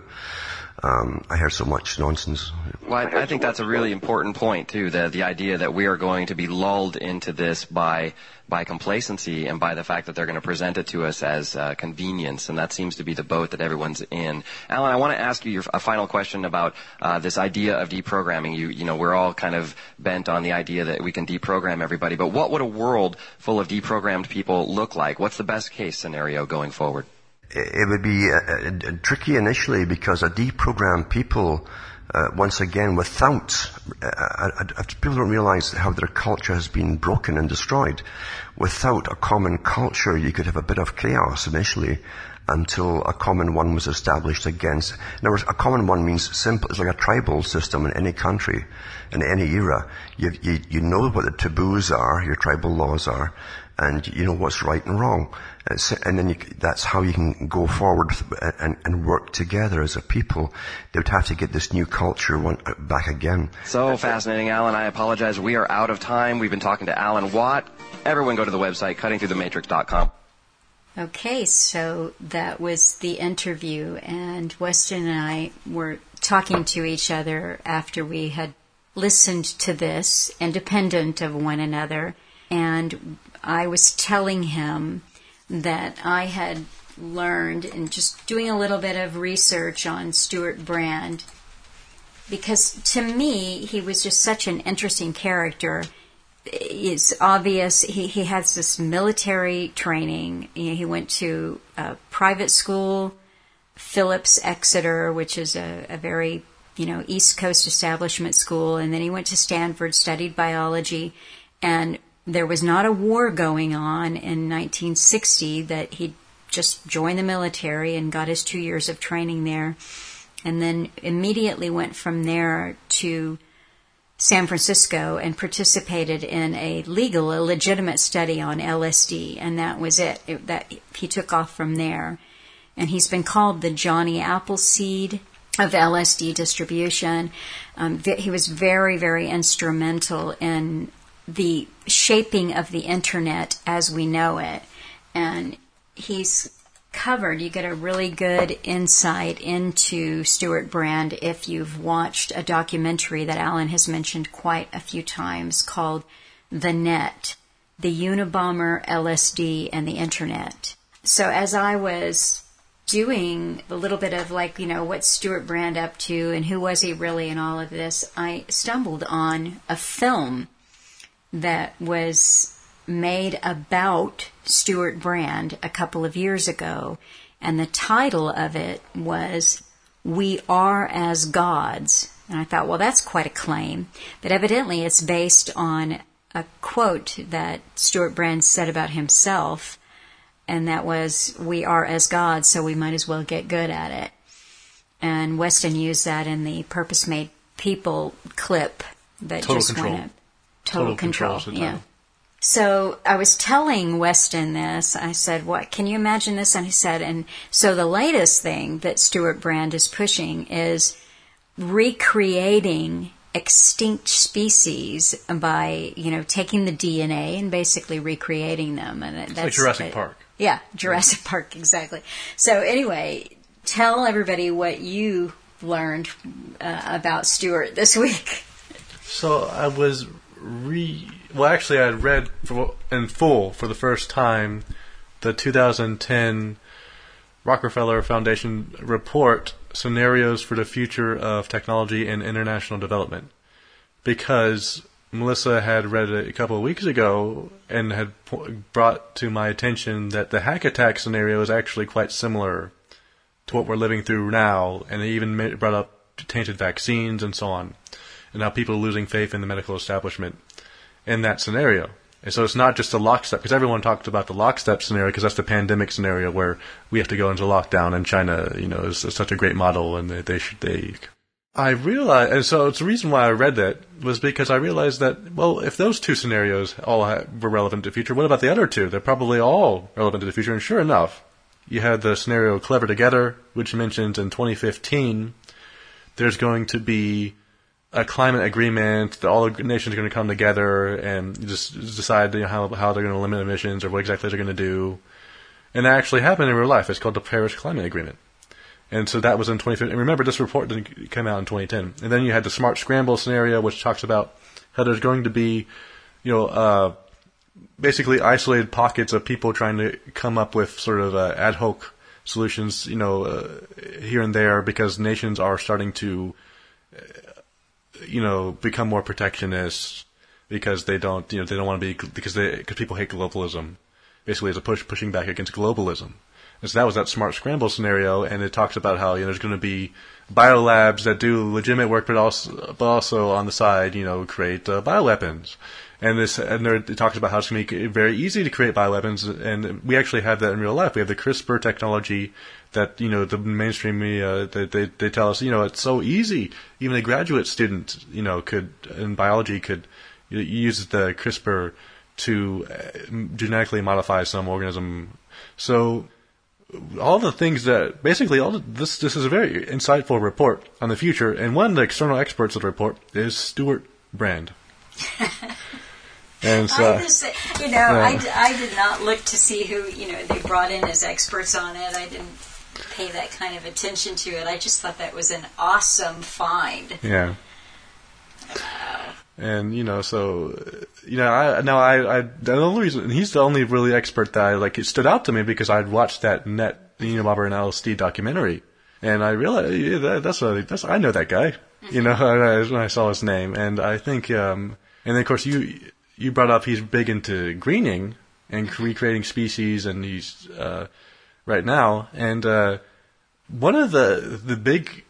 Um, I hear so much nonsense. Well, I, I think that's a really important point too. The the idea that we are going to be lulled into this by by complacency and by the fact that they're going to present it to us as uh, convenience, and that seems to be the boat that everyone's in. Alan, I want to ask you your, a final question about uh, this idea of deprogramming. You you know we're all kind of bent on the idea that we can deprogram everybody, but what would a world full of deprogrammed people look like? What's the best case scenario going forward? It would be uh, uh, tricky initially because a deprogrammed people, uh, once again, without, uh, uh, uh, people don't realize how their culture has been broken and destroyed. Without a common culture, you could have a bit of chaos initially until a common one was established against. In other words, a common one means simple. It's like a tribal system in any country, in any era. You, you, you know what the taboos are, your tribal laws are, and you know what's right and wrong. And then you, that's how you can go forward and, and, work together as a people. They would have to get this new culture one, uh, back again. So fascinating, Alan. I apologize. We are out of time. We've been talking to Alan Watt. Everyone go to the website, cuttingthroughthematrix.com. Okay, so that was the interview, and Weston and I were talking to each other after we had listened to this, independent of one another, and I was telling him that I had learned and just doing a little bit of research on Stewart Brand because to me he was just such an interesting character. It's obvious he, he has this military training. He went to a private school, Phillips Exeter, which is a, a very you know East Coast establishment school, and then he went to Stanford, studied biology, and there was not a war going on in 1960 that he just joined the military and got his two years of training there and then immediately went from there to San Francisco and participated in a legal, a legitimate study on LSD, and that was it. it. That he took off from there, and he's been called the Johnny Appleseed of LSD distribution. Um, he was very, very instrumental in the shaping of the internet as we know it. And he's covered, you get a really good insight into Stewart Brand if you've watched a documentary that Alan has mentioned quite a few times called The Net, the Unabomber, LSD, and the Internet. So as I was doing a little bit of like, you know, what's Stewart Brand up to and who was he really and all of this, I stumbled on a film that was made about Stewart Brand a couple of years ago, and the title of it was We Are as Gods. And I thought, well, that's quite a claim. But evidently it's based on a quote that Stewart Brand said about himself, and that was, We are as gods, so we might as well get good at it. And Weston used that in the Purpose Made People clip that Total just control. went up. Total, Total control, control yeah. So I was telling Weston this. I said, "What? Can you imagine this?" And he said, "And so the latest thing that Stewart Brand is pushing is recreating extinct species by you know taking the DNA and basically recreating them." And that's like Jurassic Park. Yeah, Jurassic Park, exactly. So anyway, tell everybody what you learned uh, about Stewart this [LAUGHS] week. So I was re. Well, actually, I had read for, in full for the first time the 2010 Rockefeller Foundation report Scenarios for the Future of Technology and International Development. Because Melissa had read it a couple of weeks ago and had brought to my attention that the hack attack scenario is actually quite similar to what we're living through now, and they even brought up tainted vaccines and so on, and now people are losing faith in the medical establishment in that scenario. And so it's not just a lockstep, because everyone talked about the lockstep scenario, because that's the pandemic scenario where we have to go into lockdown, and China, you know, is, is such a great model, and they, they should they. I realized, and so it's the reason why I read that was because I realized that well, if those two scenarios all were relevant to the future, what about the other two? They're probably all relevant to the future. And sure enough, you had the scenario "Clever Together," which mentions in 2015 there's going to be a climate agreement that all the nations are going to come together and just decide you know, how how they're going to limit emissions or what exactly they're going to do. And that actually happened in real life. It's called the Paris Climate Agreement. And so that was in 2015. And remember, this report didn't come out in 2010. And then you had the Smart Scramble scenario, which talks about how there's going to be, you know, uh, basically isolated pockets of people trying to come up with sort of uh, ad hoc solutions, you know, uh, here and there because nations are starting to, you know, become more protectionist because they don't, you know, they don't want to be because they because people hate globalism. Basically, it's a push pushing back against globalism. And so that was that smart scramble scenario, and it talks about how you know there's going to be biolabs that do legitimate work, but also but also on the side, you know, create uh, bioweapons. And this and there, it talks about how it's going to it very easy to create bioweapons, and we actually have that in real life. We have the CRISPR technology that you know the mainstream media they, they they tell us you know it's so easy. Even a graduate student you know could in biology could use the CRISPR to uh, genetically modify some organism. So all the things that basically all the, this this is a very insightful report on the future, and one of the external experts of the report is Stewart Brand. and so, [LAUGHS] I just, you know, I I did not look to see who, you know, they brought in as experts on it. I didn't pay that kind of attention to it. I just thought that was an awesome find. yeah. Wow. And you know, so you know, I now I, I the only reason and he's the only really expert that I like. It stood out to me because I'd watched that net Unabomber and LSD documentary, and I realized yeah, that, that's a, that's I know that guy. You know, [LAUGHS] when I saw his name, and I think, um, and then of course you you brought up he's big into greening and recreating species, and he's uh, right now, and uh, one of the the big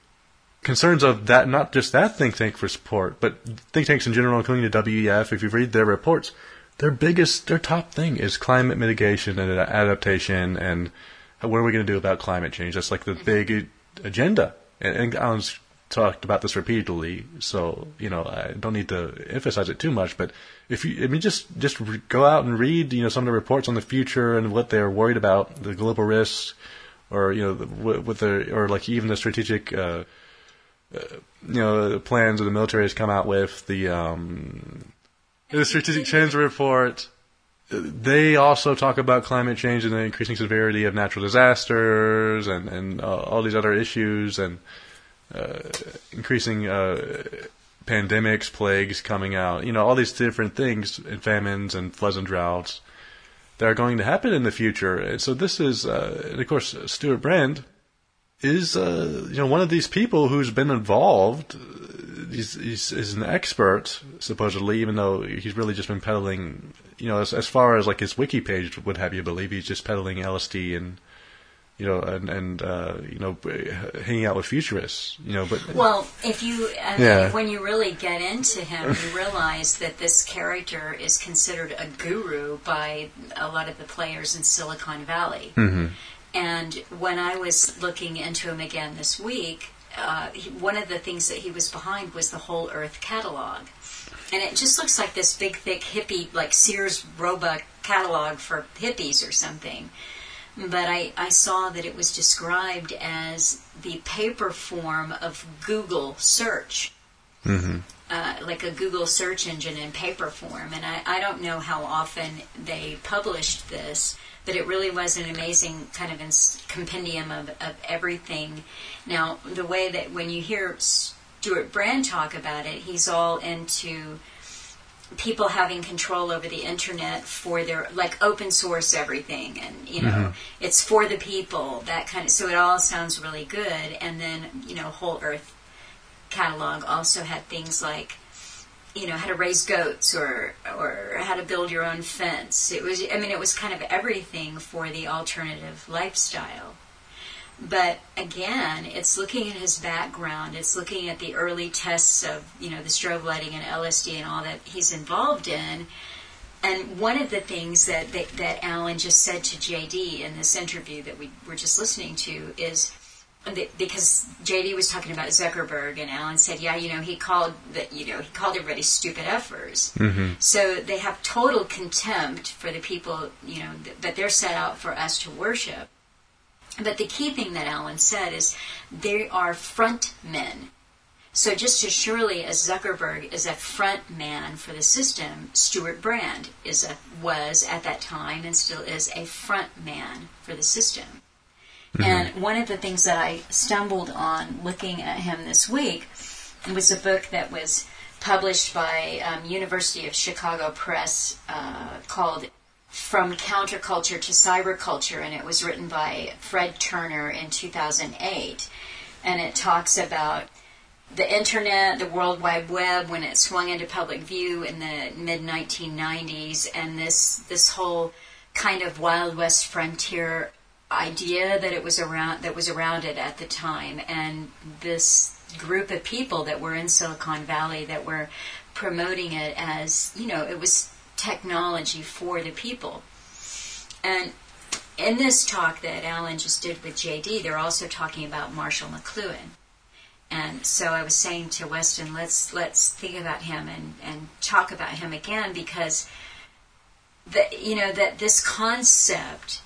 concerns of that, not just that think tank for support, but think tanks in general, including the WEF, if you read their reports, their biggest, their top thing is climate mitigation and adaptation and what are we going to do about climate change? That's like the big agenda. And, Alan's talked about this repeatedly, so, you know, I don't need to emphasize it too much, but if you, I mean, just, just re- go out and read, you know, some of the reports on the future and what they're worried about, the global risks, or, you know, the, with the, or like even the strategic, uh, you know, plans that the military has come out with, the um, the strategic change report. They also talk about climate change and the increasing severity of natural disasters and and uh, all these other issues and uh, increasing uh, pandemics, plagues coming out. You know, all these different things and famines and floods and droughts that are going to happen in the future. And so this is, uh, and of course, Stewart Brand is uh, you know one of these people who's been involved. He's, he's, he's an expert supposedly, even though he's really just been peddling you know, as, as far as like his wiki page would have you believe, he's just peddling LSD and you know, and and uh, you know, hanging out with futurists, you know. But well, if you I mean, Yeah. when you really get into him, you realize that this character is considered a guru by a lot of the players in Silicon Valley. And when I was looking into him again this week, uh, he, one of the things that he was behind was the Whole Earth catalog. And it just looks like this big, thick hippie, like Sears Roebuck catalog for hippies or something. But I, I saw that it was described as the paper form of Google search. Uh, like a Google search engine in paper form. And I, I don't know how often they published this, but it really was an amazing kind of ins- compendium of, of everything. Now, the way that when you hear Stewart Brand talk about it, he's all into people having control over the internet for their like open source everything and you know mm-hmm. it's for the people that kind of so it all sounds really good. And then you know whole earth catalog also had things like you know how to raise goats or or how to build your own fence. It was i mean it was kind of everything for the alternative lifestyle but again, it's looking at his background. It's looking at the early tests of, you know, the strobe lighting and LSD and all that he's involved in. And one of the things that, that, that Alan just said to JD in this interview that we were just listening to is that, because JD was talking about Zuckerberg and Alan said, yeah, you know, he called that, you know, he called everybody stupid effers. Mm-hmm. So they have total contempt for the people, you know, th- that they're set out for us to worship. But the key thing that Alan said is they are front men. So just as surely as Zuckerberg is a front man for the system, Stewart Brand is a, was at that time and still is a front man for the system. And one of the things that I stumbled on looking at him this week was a book that was published by um, University of Chicago Press uh, called from counterculture to cyberculture, and it was written by Fred Turner in 2008. And it talks about the internet, the World Wide Web, when it swung into public view in the mid 1990s, and this this whole kind of Wild West frontier idea that it was around that was around it at the time, and this group of people that were in Silicon Valley that were promoting it as you know it was technology for the people. And in this talk that Alan just did with JD, they're also talking about Marshall McLuhan. And so I was saying to Weston, let's let's think about him and, and talk about him again because the, you know that this concept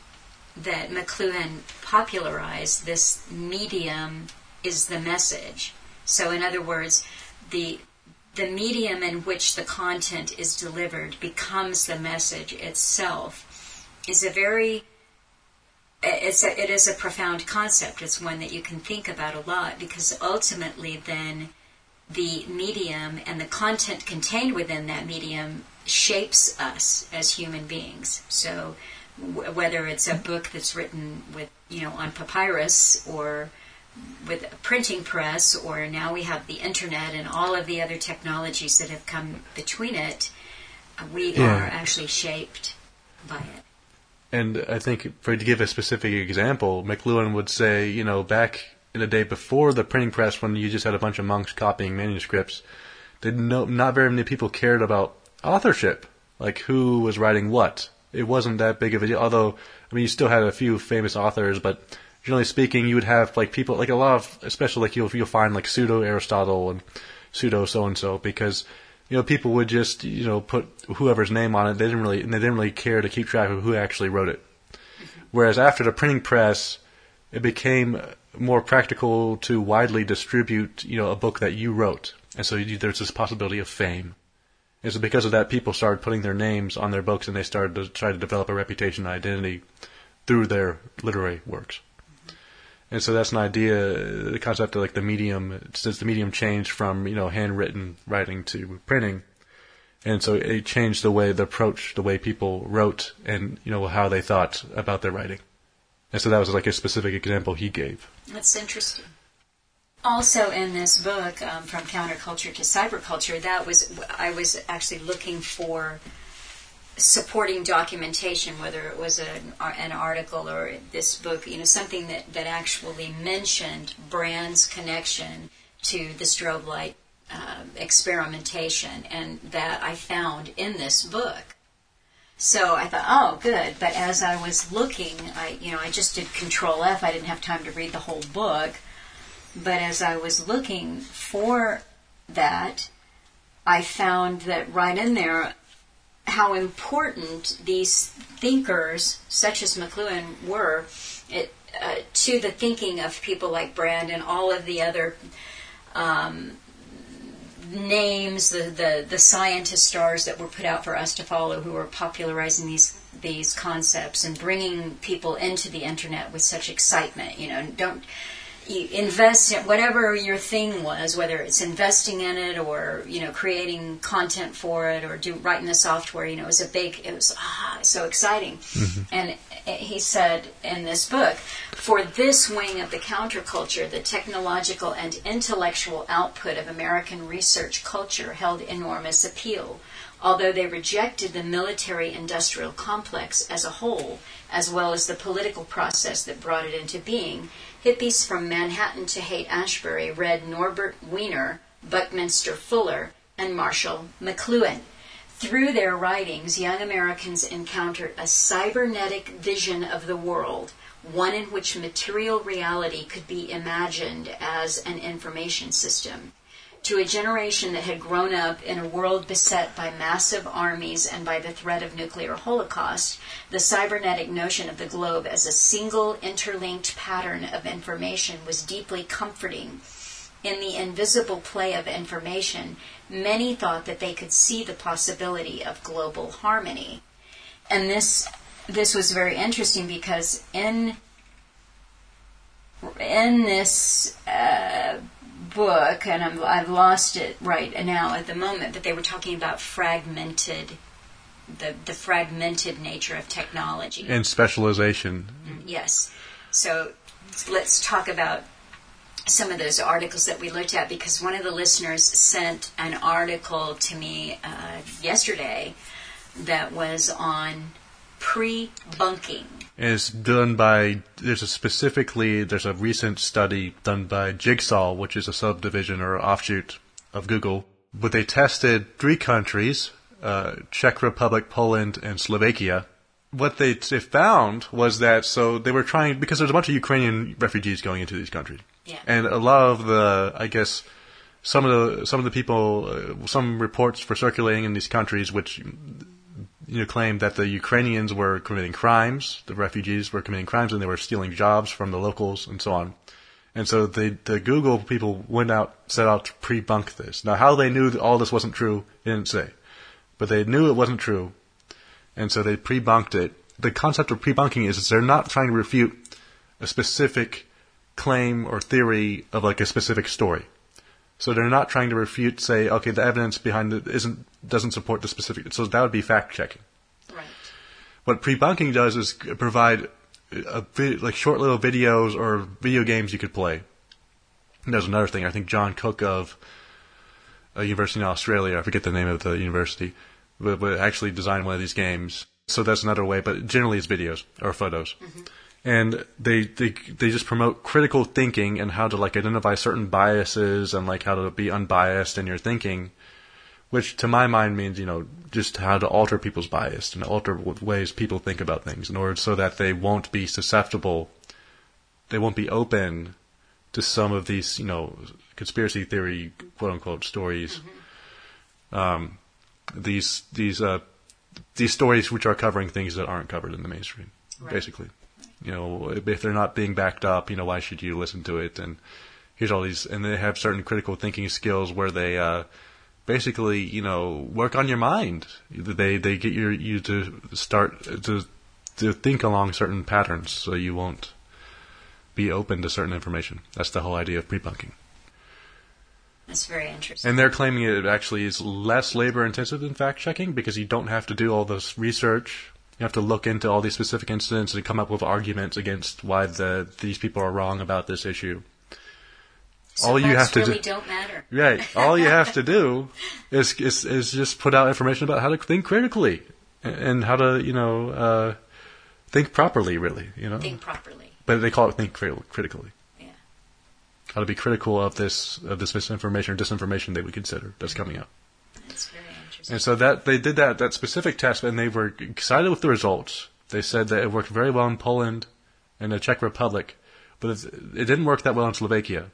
that McLuhan popularized, this medium is the message. So in other words, the the medium in which the content is delivered becomes the message itself is a very it's a, it is a profound concept. It's one that you can think about a lot because ultimately, then the medium and the content contained within that medium shapes us as human beings. So, w- whether it's a book that's written with you know on papyrus or with a printing press, or now we have the internet and all of the other technologies that have come between it, uh, we Yeah. are actually shaped by it. And I think, for to give a specific example, McLuhan would say, you know, back in the day before the printing press, when you just had a bunch of monks copying manuscripts, did no, not very many people cared about authorship, like who was writing what. It wasn't that big of a deal. Although, I mean, you still had a few famous authors, but generally speaking, you would have like people, like a lot of, especially like you'll you'll find like pseudo Aristotle and pseudo so and so because you know people would just you know put whoever's name on it. They didn't really and they didn't really care to keep track of who actually wrote it. Mm-hmm. Whereas after the printing press, it became more practical to widely distribute you know a book that you wrote, and so you, there's this possibility of fame. And so because of that, people started putting their names on their books, and they started to try to develop a reputation and identity through their literary works. And so that's an idea, the concept of like the medium, since the medium changed from, you know, handwritten writing to printing. And so it changed the way, the approach, the way people wrote and, you know, how they thought about their writing. And so that was like a specific example he gave. That's interesting. Also, in this book, um, from counterculture to cyberculture, that was I was actually looking for supporting documentation, whether it was an, an article or this book, you know, something that, that actually mentioned Brand's connection to the strobe light uh, experimentation, and that I found in this book. So I thought, oh, good. But as I was looking, I you know I just did Control F. I didn't have time to read the whole book. But as I was looking for that, I found that right in there how important these thinkers, such as McLuhan, were it, uh, to the thinking of people like Brand and all of the other um, names, the, the, the scientist stars that were put out for us to follow who were popularizing these these concepts and bringing people into the internet with such excitement. You know, don't you invest in whatever your thing was, whether it's investing in it or you know creating content for it or do writing the software. You know, it was a big, it was ah, so exciting. Mm-hmm. And he said in this book, for this wing of the counterculture, the technological and intellectual output of American research culture held enormous appeal. Although they rejected the military industrial complex as a whole, as well as the political process that brought it into being, Hippies from Manhattan to Haight Ashbury read Norbert Wiener, Buckminster Fuller, and Marshall McLuhan. Through their writings, young Americans encountered a cybernetic vision of the world, one in which material reality could be imagined as an information system to a generation that had grown up in a world beset by massive armies and by the threat of nuclear holocaust, the cybernetic notion of the globe as a single interlinked pattern of information was deeply comforting. In the invisible play of information, many thought that they could see the possibility of global harmony. And this this was very interesting because in in this uh, book, and I'm, I've lost it right now at the moment, but they were talking about fragmented, the, the fragmented nature of technology. And specialization. Mm, yes. So let's talk about some of those articles that we looked at because one of the listeners sent an article to me uh, yesterday that was on pre-bunking is done by there's a specifically there's a recent study done by Jigsaw, which is a subdivision or offshoot of Google, but they tested three countries: uh, Czech Republic, Poland, and Slovakia. What they, they found was that so they were trying because there's a bunch of Ukrainian refugees going into these countries, yeah. and a lot of the I guess some of the some of the people uh, some reports were circulating in these countries which you know, claimed that the Ukrainians were committing crimes, the refugees were committing crimes, and they were stealing jobs from the locals and so on. And so the the Google people went out, set out to pre-bunk this. Now, how they knew that all this wasn't true, they didn't say, but they knew it wasn't true, and so they pre-bunked it. The concept of pre-bunking is, is they're not trying to refute a specific claim or theory of like a specific story. So they're not trying to refute, say, okay, the evidence behind it isn't doesn't support the specific. So that would be fact checking. Right. What pre-bunking does is provide a, like short little videos or video games you could play. And there's another thing. I think John Cook of a university in Australia, I forget the name of the university, but, but actually designed one of these games. So that's another way, but generally it's videos or photos. Mm-hmm and they, they they just promote critical thinking and how to like identify certain biases and like how to be unbiased in your thinking which to my mind means you know just how to alter people's bias and alter ways people think about things in order so that they won't be susceptible they won't be open to some of these you know conspiracy theory quote unquote stories mm-hmm. um, these these uh, these stories which are covering things that aren't covered in the mainstream right. basically you know, if they're not being backed up, you know, why should you listen to it? And here's all these, and they have certain critical thinking skills where they, uh, basically, you know, work on your mind. They, they get your, you to start to, to think along certain patterns so you won't be open to certain information. That's the whole idea of pre-bunking. That's very interesting. And they're claiming it actually is less labor intensive than fact checking because you don't have to do all this research you have to look into all these specific incidents and come up with arguments against why the these people are wrong about this issue. So all you have to really do, don't matter. Right. All you have to do [LAUGHS] is, is is just put out information about how to think critically. and, how to you know uh, think properly, really. You know, Think properly. but they call it think cri- critically. Yeah. How to be critical of this of this misinformation or disinformation they would consider that's coming up. That's very. And so that they did that that specific test, and they were excited with the results. They said that it worked very well in Poland and the Czech Republic, but it, it didn't work that well in Slovakia.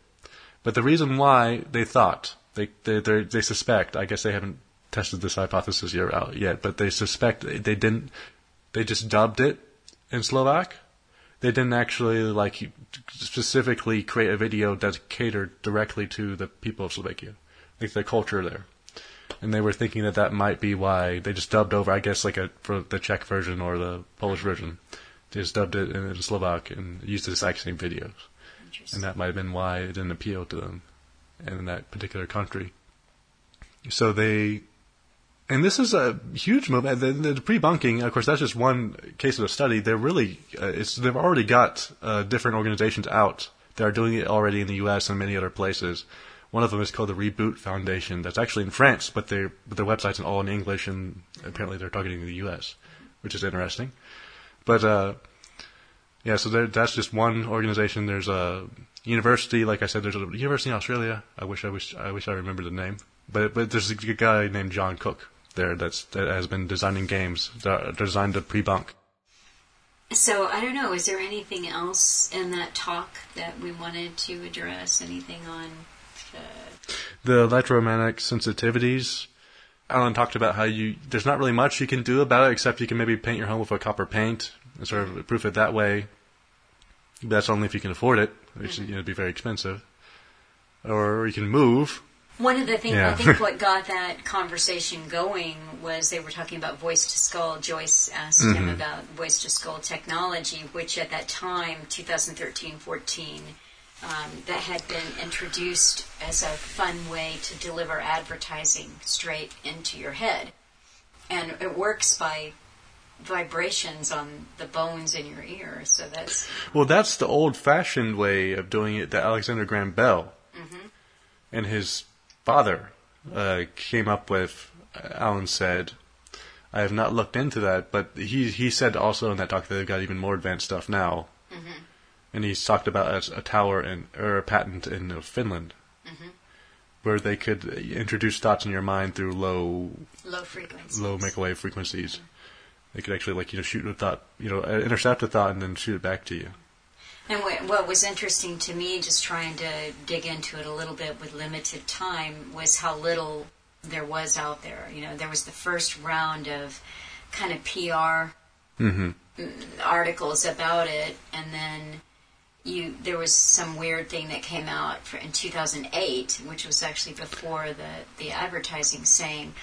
But the reason why they thought they they they, they suspect, I guess they haven't tested this hypothesis yet, out yet, but they suspect they didn't. They just dubbed it in Slovak. They didn't actually like specifically create a video that catered directly to the people of Slovakia, like the culture there and they were thinking that that might be why they just dubbed over, I guess, like a for the Czech version or the Polish version. They just dubbed it in Slovak and used the exact same videos, Interesting. and that might have been why it didn't appeal to them in that particular country. So they, and this is a huge move. The, the, the pre-bunking, of course, that's just one case of a study. They're really, uh, it's they've already got uh, different organizations out that are doing it already in the U.S. and many other places. One of them is called the Reboot Foundation. That's actually in France, but their but their website's all in English, and apparently they're targeting the U.S., which is interesting. But uh, yeah, so there, that's just one organization. There's a university, like I said, there's a university in Australia. I wish I wish I wish I remembered the name, but but there's a guy named John Cook there that's that has been designing games designed to pre-bunk. So I don't know. Is there anything else in that talk that we wanted to address? Anything on? The electromagnetic sensitivities. Alan talked about how you there's not really much you can do about it except you can maybe paint your home with a copper paint and sort of proof it that way. But that's only if you can afford it, which mm-hmm. you know, would be very expensive. Or you can move. one of the things Yeah. I think [LAUGHS] what got that conversation going was they were talking about voice to skull. Joyce asked him mm-hmm. about voice to skull technology, which at that time, 2013-14, um, that had been introduced as a fun way to deliver advertising straight into your head, and it works by vibrations on the bones in your ear. So that's Well, that's the old-fashioned way of doing it that Alexander Graham Bell and his father uh, came up with. Alan said, "I have not looked into that, but he he said also in that talk that they've got even more advanced stuff now." And he's talked about a, a tower in or a patent in uh, Finland, where they could introduce thoughts in your mind through low low frequency. low microwave frequencies. They could actually like you know shoot a thought, you know, uh, intercept a thought and then shoot it back to you. And what, what was interesting to me, just trying to dig into it a little bit with limited time, was how little there was out there. You know, there was the first round of kind of PR mm, articles about it, and then you there was some weird thing that came out for, in 2008, which was actually before the the advertising, saying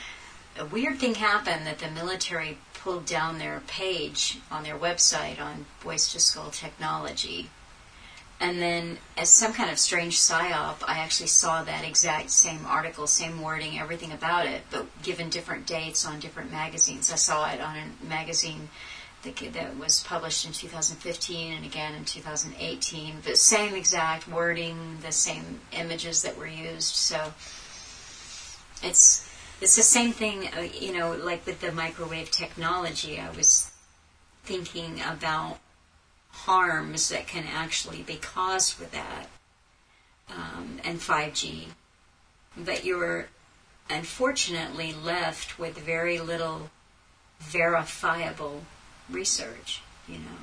a weird thing happened that the military pulled down their page on their website on voice to skull technology. And then, as some kind of strange psyop, I actually saw that exact same article, same wording, everything about it, but given different dates on different magazines. I saw it on a magazine that, was published in 2015 and again in 2018. The same exact wording, the same images that were used. So it's it's the same thing, uh, you know, like with the microwave technology. I was thinking about harms that can actually be caused with that um, and 5G. But you're unfortunately left with very little verifiable research, you know.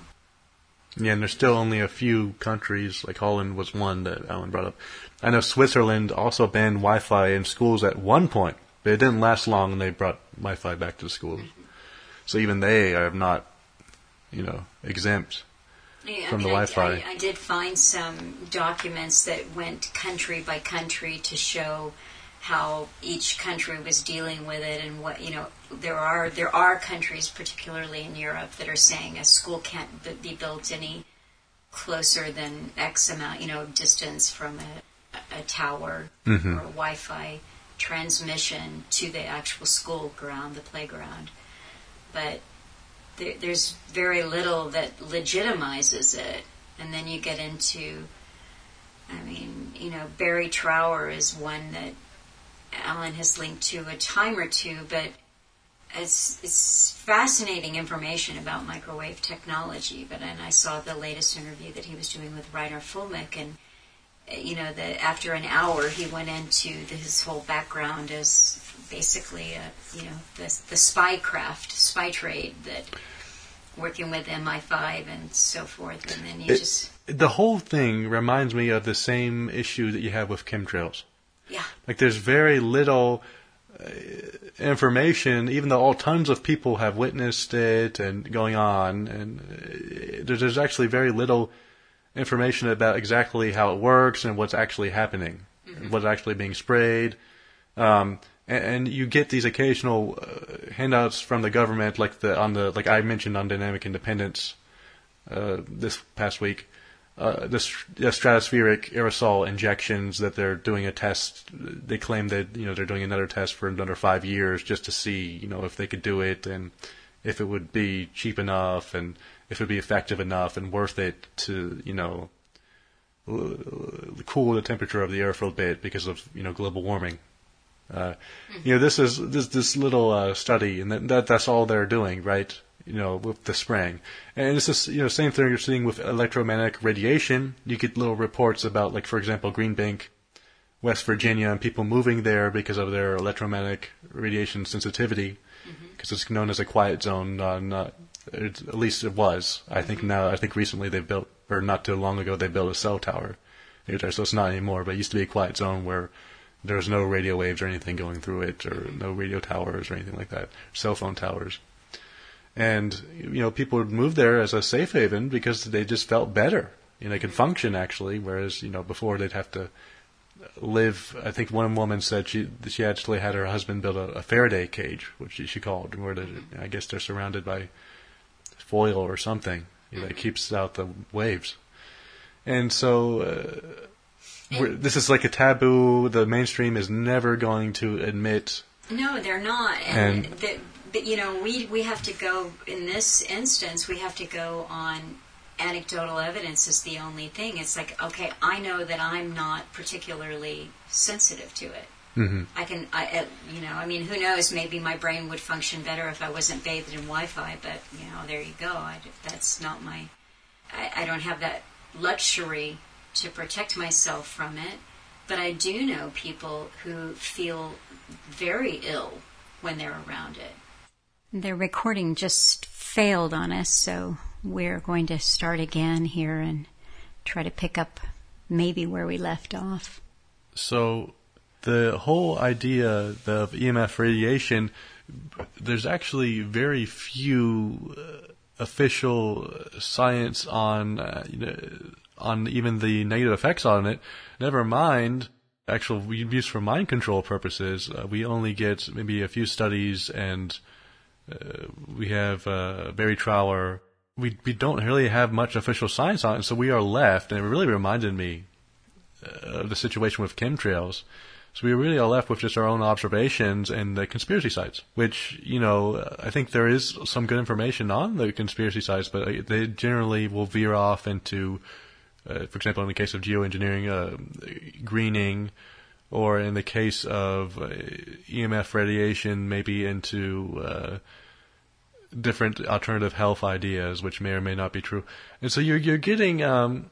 Yeah, and there's still only a few countries, like Holland was one that Alan brought up. I know Switzerland also banned Wi-Fi in schools at one point, but it didn't last long, and they brought Wi-Fi back to the schools. So even they are not, you know, exempt. Yeah, From I the mean, I- Wi-Fi. I, I did find some documents that went country by country to show how each country was dealing with it and what you know there are there are countries particularly in Europe that are saying a school can't b- be built any closer than X amount you know distance from a, a tower mm-hmm. or a Wi-Fi transmission to the actual school ground the playground but there, there's very little that legitimizes it. And then you get into, I mean, you know, Barry Trower is one that Alan has linked to a time or two, but it's, it's fascinating information about microwave technology. But then I saw the latest interview that he was doing with Reiner Fuellmich, and uh, you know that after an hour he went into the, his whole background as basically a you know the, the spy craft, spy trade that working with MI5 and so forth, and then you It- just The whole thing reminds me of the same issue that you have with chemtrails. yeah Like there's very little information, even though all tons of people have witnessed it and going on, and uh, there's, actually very little information about exactly how it works and what's actually happening, what's actually being sprayed. Um, and, and you get these occasional uh, handouts from the government, like the on the like I mentioned on dynamic independence uh, this past week. Uh, the, the stratospheric aerosol injections that they're doing a test. They claim that you know they're doing another test for another five years just to see you know if they could do it and if it would be cheap enough and if it would be effective enough and worth it to you know cool the temperature of the air for a bit because of you know global warming. Uh, you know, this is this this little uh, study, and that, that that's all they're doing, right? You know, with the spraying, and it's the you know same thing you're seeing with electromagnetic radiation. You get little reports about, like for example, Green Bank, West Virginia, and people moving there because of their electromagnetic radiation sensitivity, because it's known as a quiet zone. Uh, not at least it was. I think now, I think recently they built, or not too long ago, they built a cell tower there, so it's not anymore. But it used to be a quiet zone where there was no radio waves or anything going through it, or no radio towers or anything like that, cell phone towers. And you know, people would move there as a safe haven because they just felt better. You know, they could function actually, whereas you know before they'd have to live. I think one woman said she she actually had her husband build a, a Faraday cage, which she, she called, where they, I guess they're surrounded by foil or something you know, that keeps out the waves. And so uh, this is like a taboo. The mainstream is never going to admit. No, they're not. And, And- the, you know, we we have to go in this instance. We have to go on anecdotal evidence is the only thing. It's like, okay, I know that I'm not particularly sensitive to it. Mhm. I can, I, uh, you know, I mean, who knows? Maybe my brain would function better if I wasn't bathed in Wi-Fi. But you know, there you go. I, that's not my. I, I don't have that luxury to protect myself from it. But I do know people who feel very ill when they're around it. The recording just failed on us, so we're going to start again here and try to pick up maybe where we left off. So the whole idea of EMF radiation, there's actually very few uh, official science on uh, you know, on even the negative effects on it. Never mind actual use for mind control purposes. Uh, we only get maybe a few studies, and uh, we have uh, Barry Trower. We we don't really have much official science on it, so we are left. And it really reminded me of the situation with chemtrails. So we really are left with just our own observations and the conspiracy sites, which, you know, I think there is some good information on the conspiracy sites, but uh, they generally will veer off into, uh, for example, in the case of geoengineering, uh, greening, or in the case of uh, EMF radiation, maybe into uh, different alternative health ideas, which may or may not be true. And so you're you're getting um,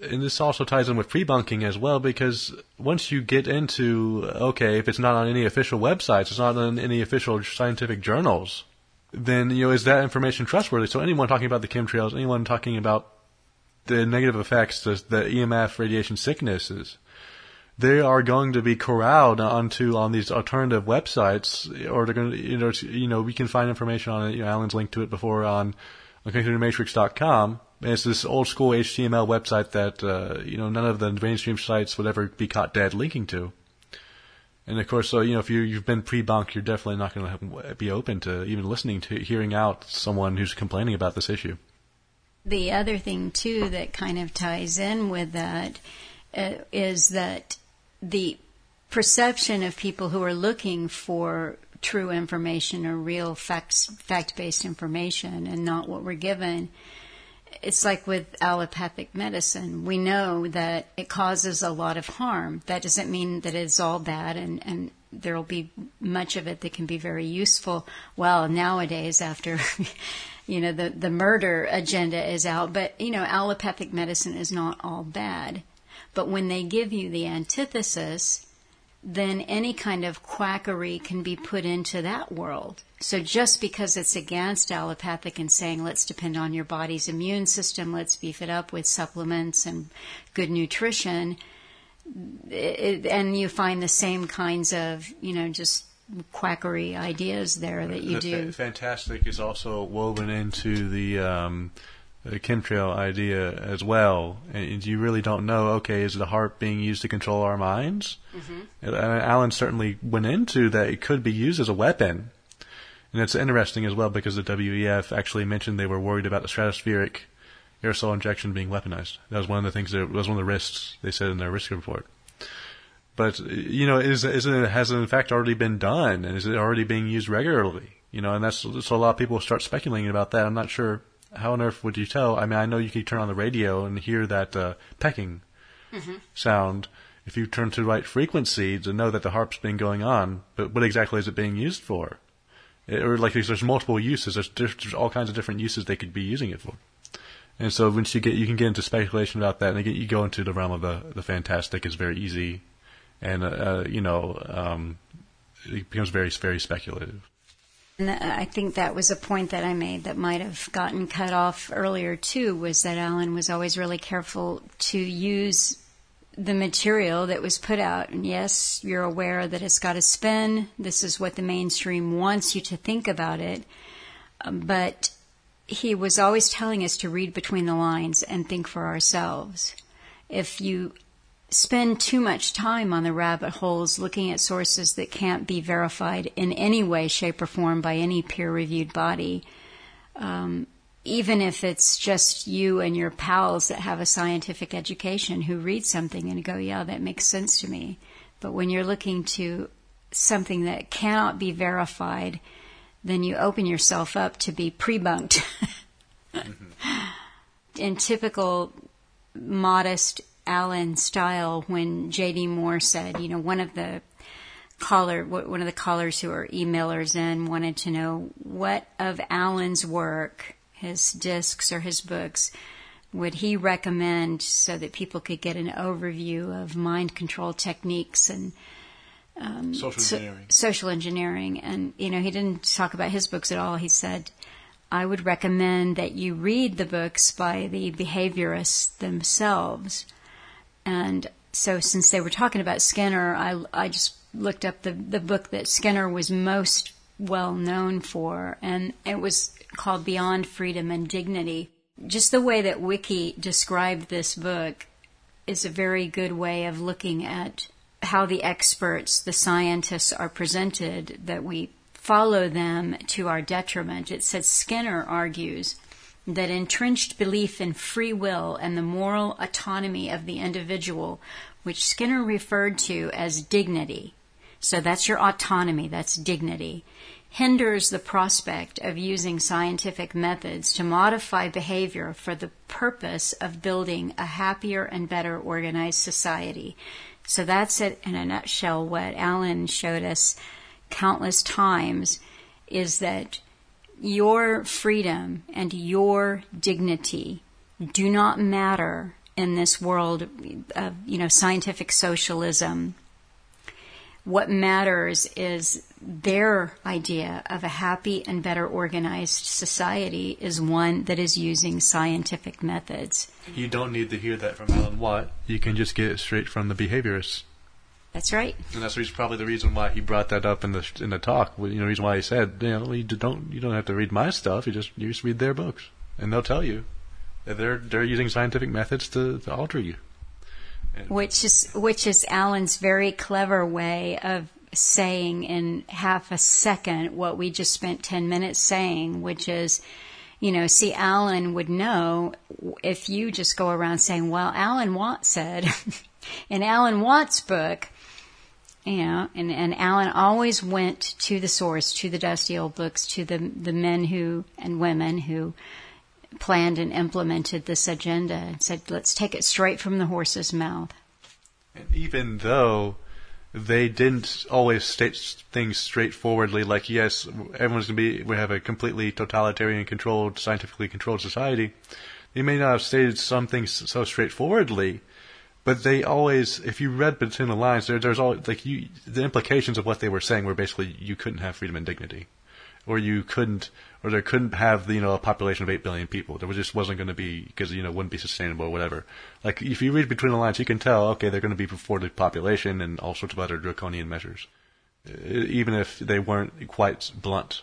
and this also ties in with pre-bunking as well because once you get into okay if it's not on any official websites it's not on any official scientific journals then you know is that information trustworthy so anyone talking about the chemtrails anyone talking about the negative effects the, the emf radiation sicknesses they are going to be corralled onto on these alternative websites or they're going to you know you know we can find information on it you know alan's linked to it before on on computermatrix.com and it's this old school HTML website that uh, you know none of the mainstream sites would ever be caught dead linking to. And of course, so you know if you you've been pre-bunked, you're definitely not going to be open to even listening to hearing out someone who's complaining about this issue. The other thing too that kind of ties in with that uh, is that the perception of people who are looking for true information or real facts fact-based information and not what we're given it's like with allopathic medicine. We know that it causes a lot of harm. That doesn't mean that it's all bad and, and there will be much of it that can be very useful. Well, nowadays after [LAUGHS] you know the the murder agenda is out, but you know allopathic medicine is not all bad. But when they give you the antithesis, then any kind of quackery can be put into that world. So just because it's against allopathic and saying let's depend on your body's immune system, let's beef it up with supplements and good nutrition, it, and you find the same kinds of, you know, just quackery ideas there that you the do. Fa- fantastic is also woven into the, um, the chemtrail idea as well. And you really don't know, okay, is the HAARP being used to control our minds? Mm-hmm. And Alan certainly went into that it could be used as a weapon. And it's interesting as well because the WEF actually mentioned they were worried about the stratospheric aerosol injection being weaponized. That was one of the things that was one of the risks they said in their risk report. But you know, is is it has it in fact already been done, and is it already being used regularly? You know, and that's so a lot of people start speculating about that. I'm not sure how on earth would you tell. I mean, I know you can turn on the radio and hear that uh, pecking mm-hmm. sound if you turn to the right frequency to know that the HAARP's been going on. But what exactly is it being used for? It, or like there's multiple uses. There's, there's all kinds of different uses they could be using it for. And so once you get, you can get into speculation about that, and again, you go into the realm of the the fantastic. is very easy and uh, uh, you know, um, it becomes very very speculative. And I think that was a point that I made that might have gotten cut off earlier too. Was that Alan was always really careful to use the material that was put out. And yes, you're aware that it's got a spin. This is what the mainstream wants you to think about it. Um, but he was always telling us to read between the lines and think for ourselves. If you spend too much time on the rabbit holes looking at sources that can't be verified in any way, shape, or form by any peer reviewed body. Um, even if it's just you and your pals that have a scientific education who read something and go, yeah, that makes sense to me. But when you're looking to something that cannot be verified, then you open yourself up to be pre-bunked. mm-hmm. [LAUGHS] In typical modest Alan style when J.D. Moore said, you know, one of the caller, one of the callers who are emailers in wanted to know what of Alan's work, his discs or his books, would he recommend so that people could get an overview of mind control techniques and um, social engineering? So, social engineering, and you know, he didn't talk about his books at all. He said. I would recommend that you read the books by the behaviorists themselves and so since they were talking about Skinner, I, I just looked up the, the book that Skinner was most well known for, and it was called Beyond Freedom and Dignity. Just the way that Wiki described this book is a very good way of looking at how the experts, the scientists are presented, that we follow them to our detriment. It says Skinner argues that entrenched belief in free will and the moral autonomy of the individual, which Skinner referred to as dignity, so that's your autonomy, that's dignity, hinders the prospect of using scientific methods to modify behavior for the purpose of building a happier and better organized society. So that's it in a nutshell what Alan showed us countless times is that your freedom and your dignity do not matter in this world of you know scientific socialism what matters is their idea of a happy and better organized society is one that is using scientific methods. You don't need to hear that from Alan Watt. You can just get it straight from the behaviorists. That's right. And that's probably the reason why he brought that up in the in the talk. You know, the reason why he said, you know, you don't you don't have to read my stuff. You just you just read their books, and they'll tell you that they're they're using scientific methods to, to alter you. And which is which is Alan's very clever way of saying in half a second what we just spent ten minutes saying, which is you know, see, Alan would know if you just go around saying, well, Alan Watt said [LAUGHS] in Alan Watt's book, you know, and, and Alan always went to the source, to the dusty old books, to the the men who and women who planned and implemented this agenda and said, let's take it straight from the horse's mouth. And even though they didn't always state things straightforwardly. Like, yes, everyone's gonna be. We have a completely totalitarian controlled, scientifically controlled society. They may not have stated some things so straightforwardly, but they always, if you read between the lines, there, there's all like you, the implications of what they were saying were basically you couldn't have freedom and dignity, or you couldn't, or there couldn't have you know a population of eight billion people. There was just wasn't going to be because you know wouldn't be sustainable or whatever. Like if you read between the lines, you can tell okay they're going to be before the population and all sorts of other draconian measures, even if they weren't quite blunt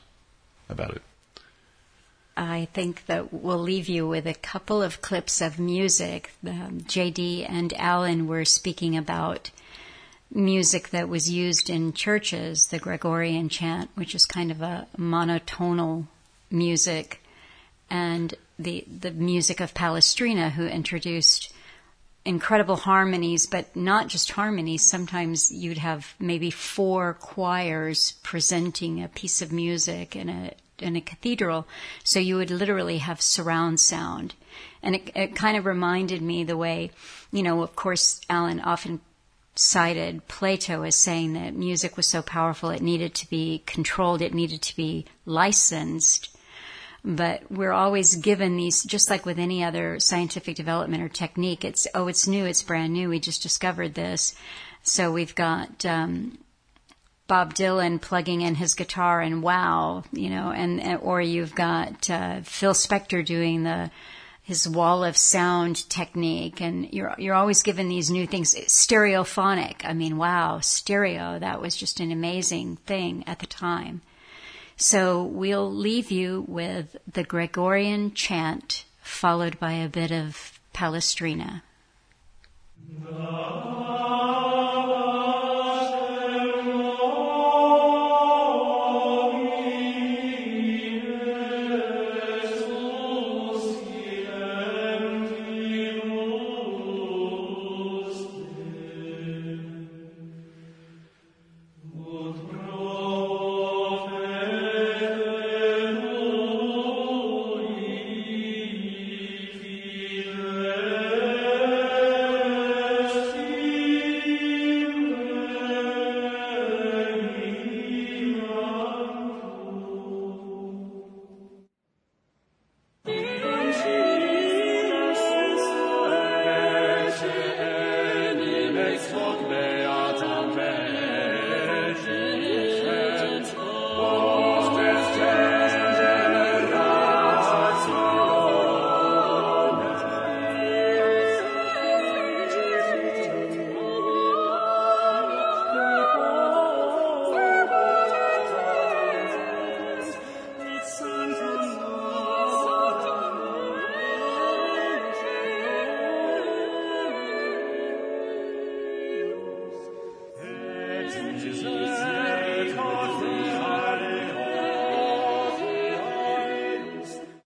about it. I think that we'll leave you with a couple of clips of music. Um, JD and Alan were speaking about music that was used in churches, the Gregorian chant, which is kind of a monotonal music, and the the music of Palestrina, who introduced incredible harmonies, but not just harmonies. Sometimes you'd have maybe four choirs presenting a piece of music in a in a cathedral, so you would literally have surround sound. And it, it kind of reminded me the way, you know, of course, Alan often cited Plato as saying that music was so powerful it needed to be controlled, it needed to be licensed. But we're always given these, just like with any other scientific development or technique, it's, oh, it's new, it's brand new, we just discovered this. So we've got um, Bob Dylan plugging in his guitar and wow, you know, and or you've got uh, Phil Spector doing the his wall of sound technique, and you're you're always given these new things. Stereophonic, I mean, wow, stereo. That was just an amazing thing at the time. So we'll leave you with the Gregorian chant, followed by a bit of Palestrina.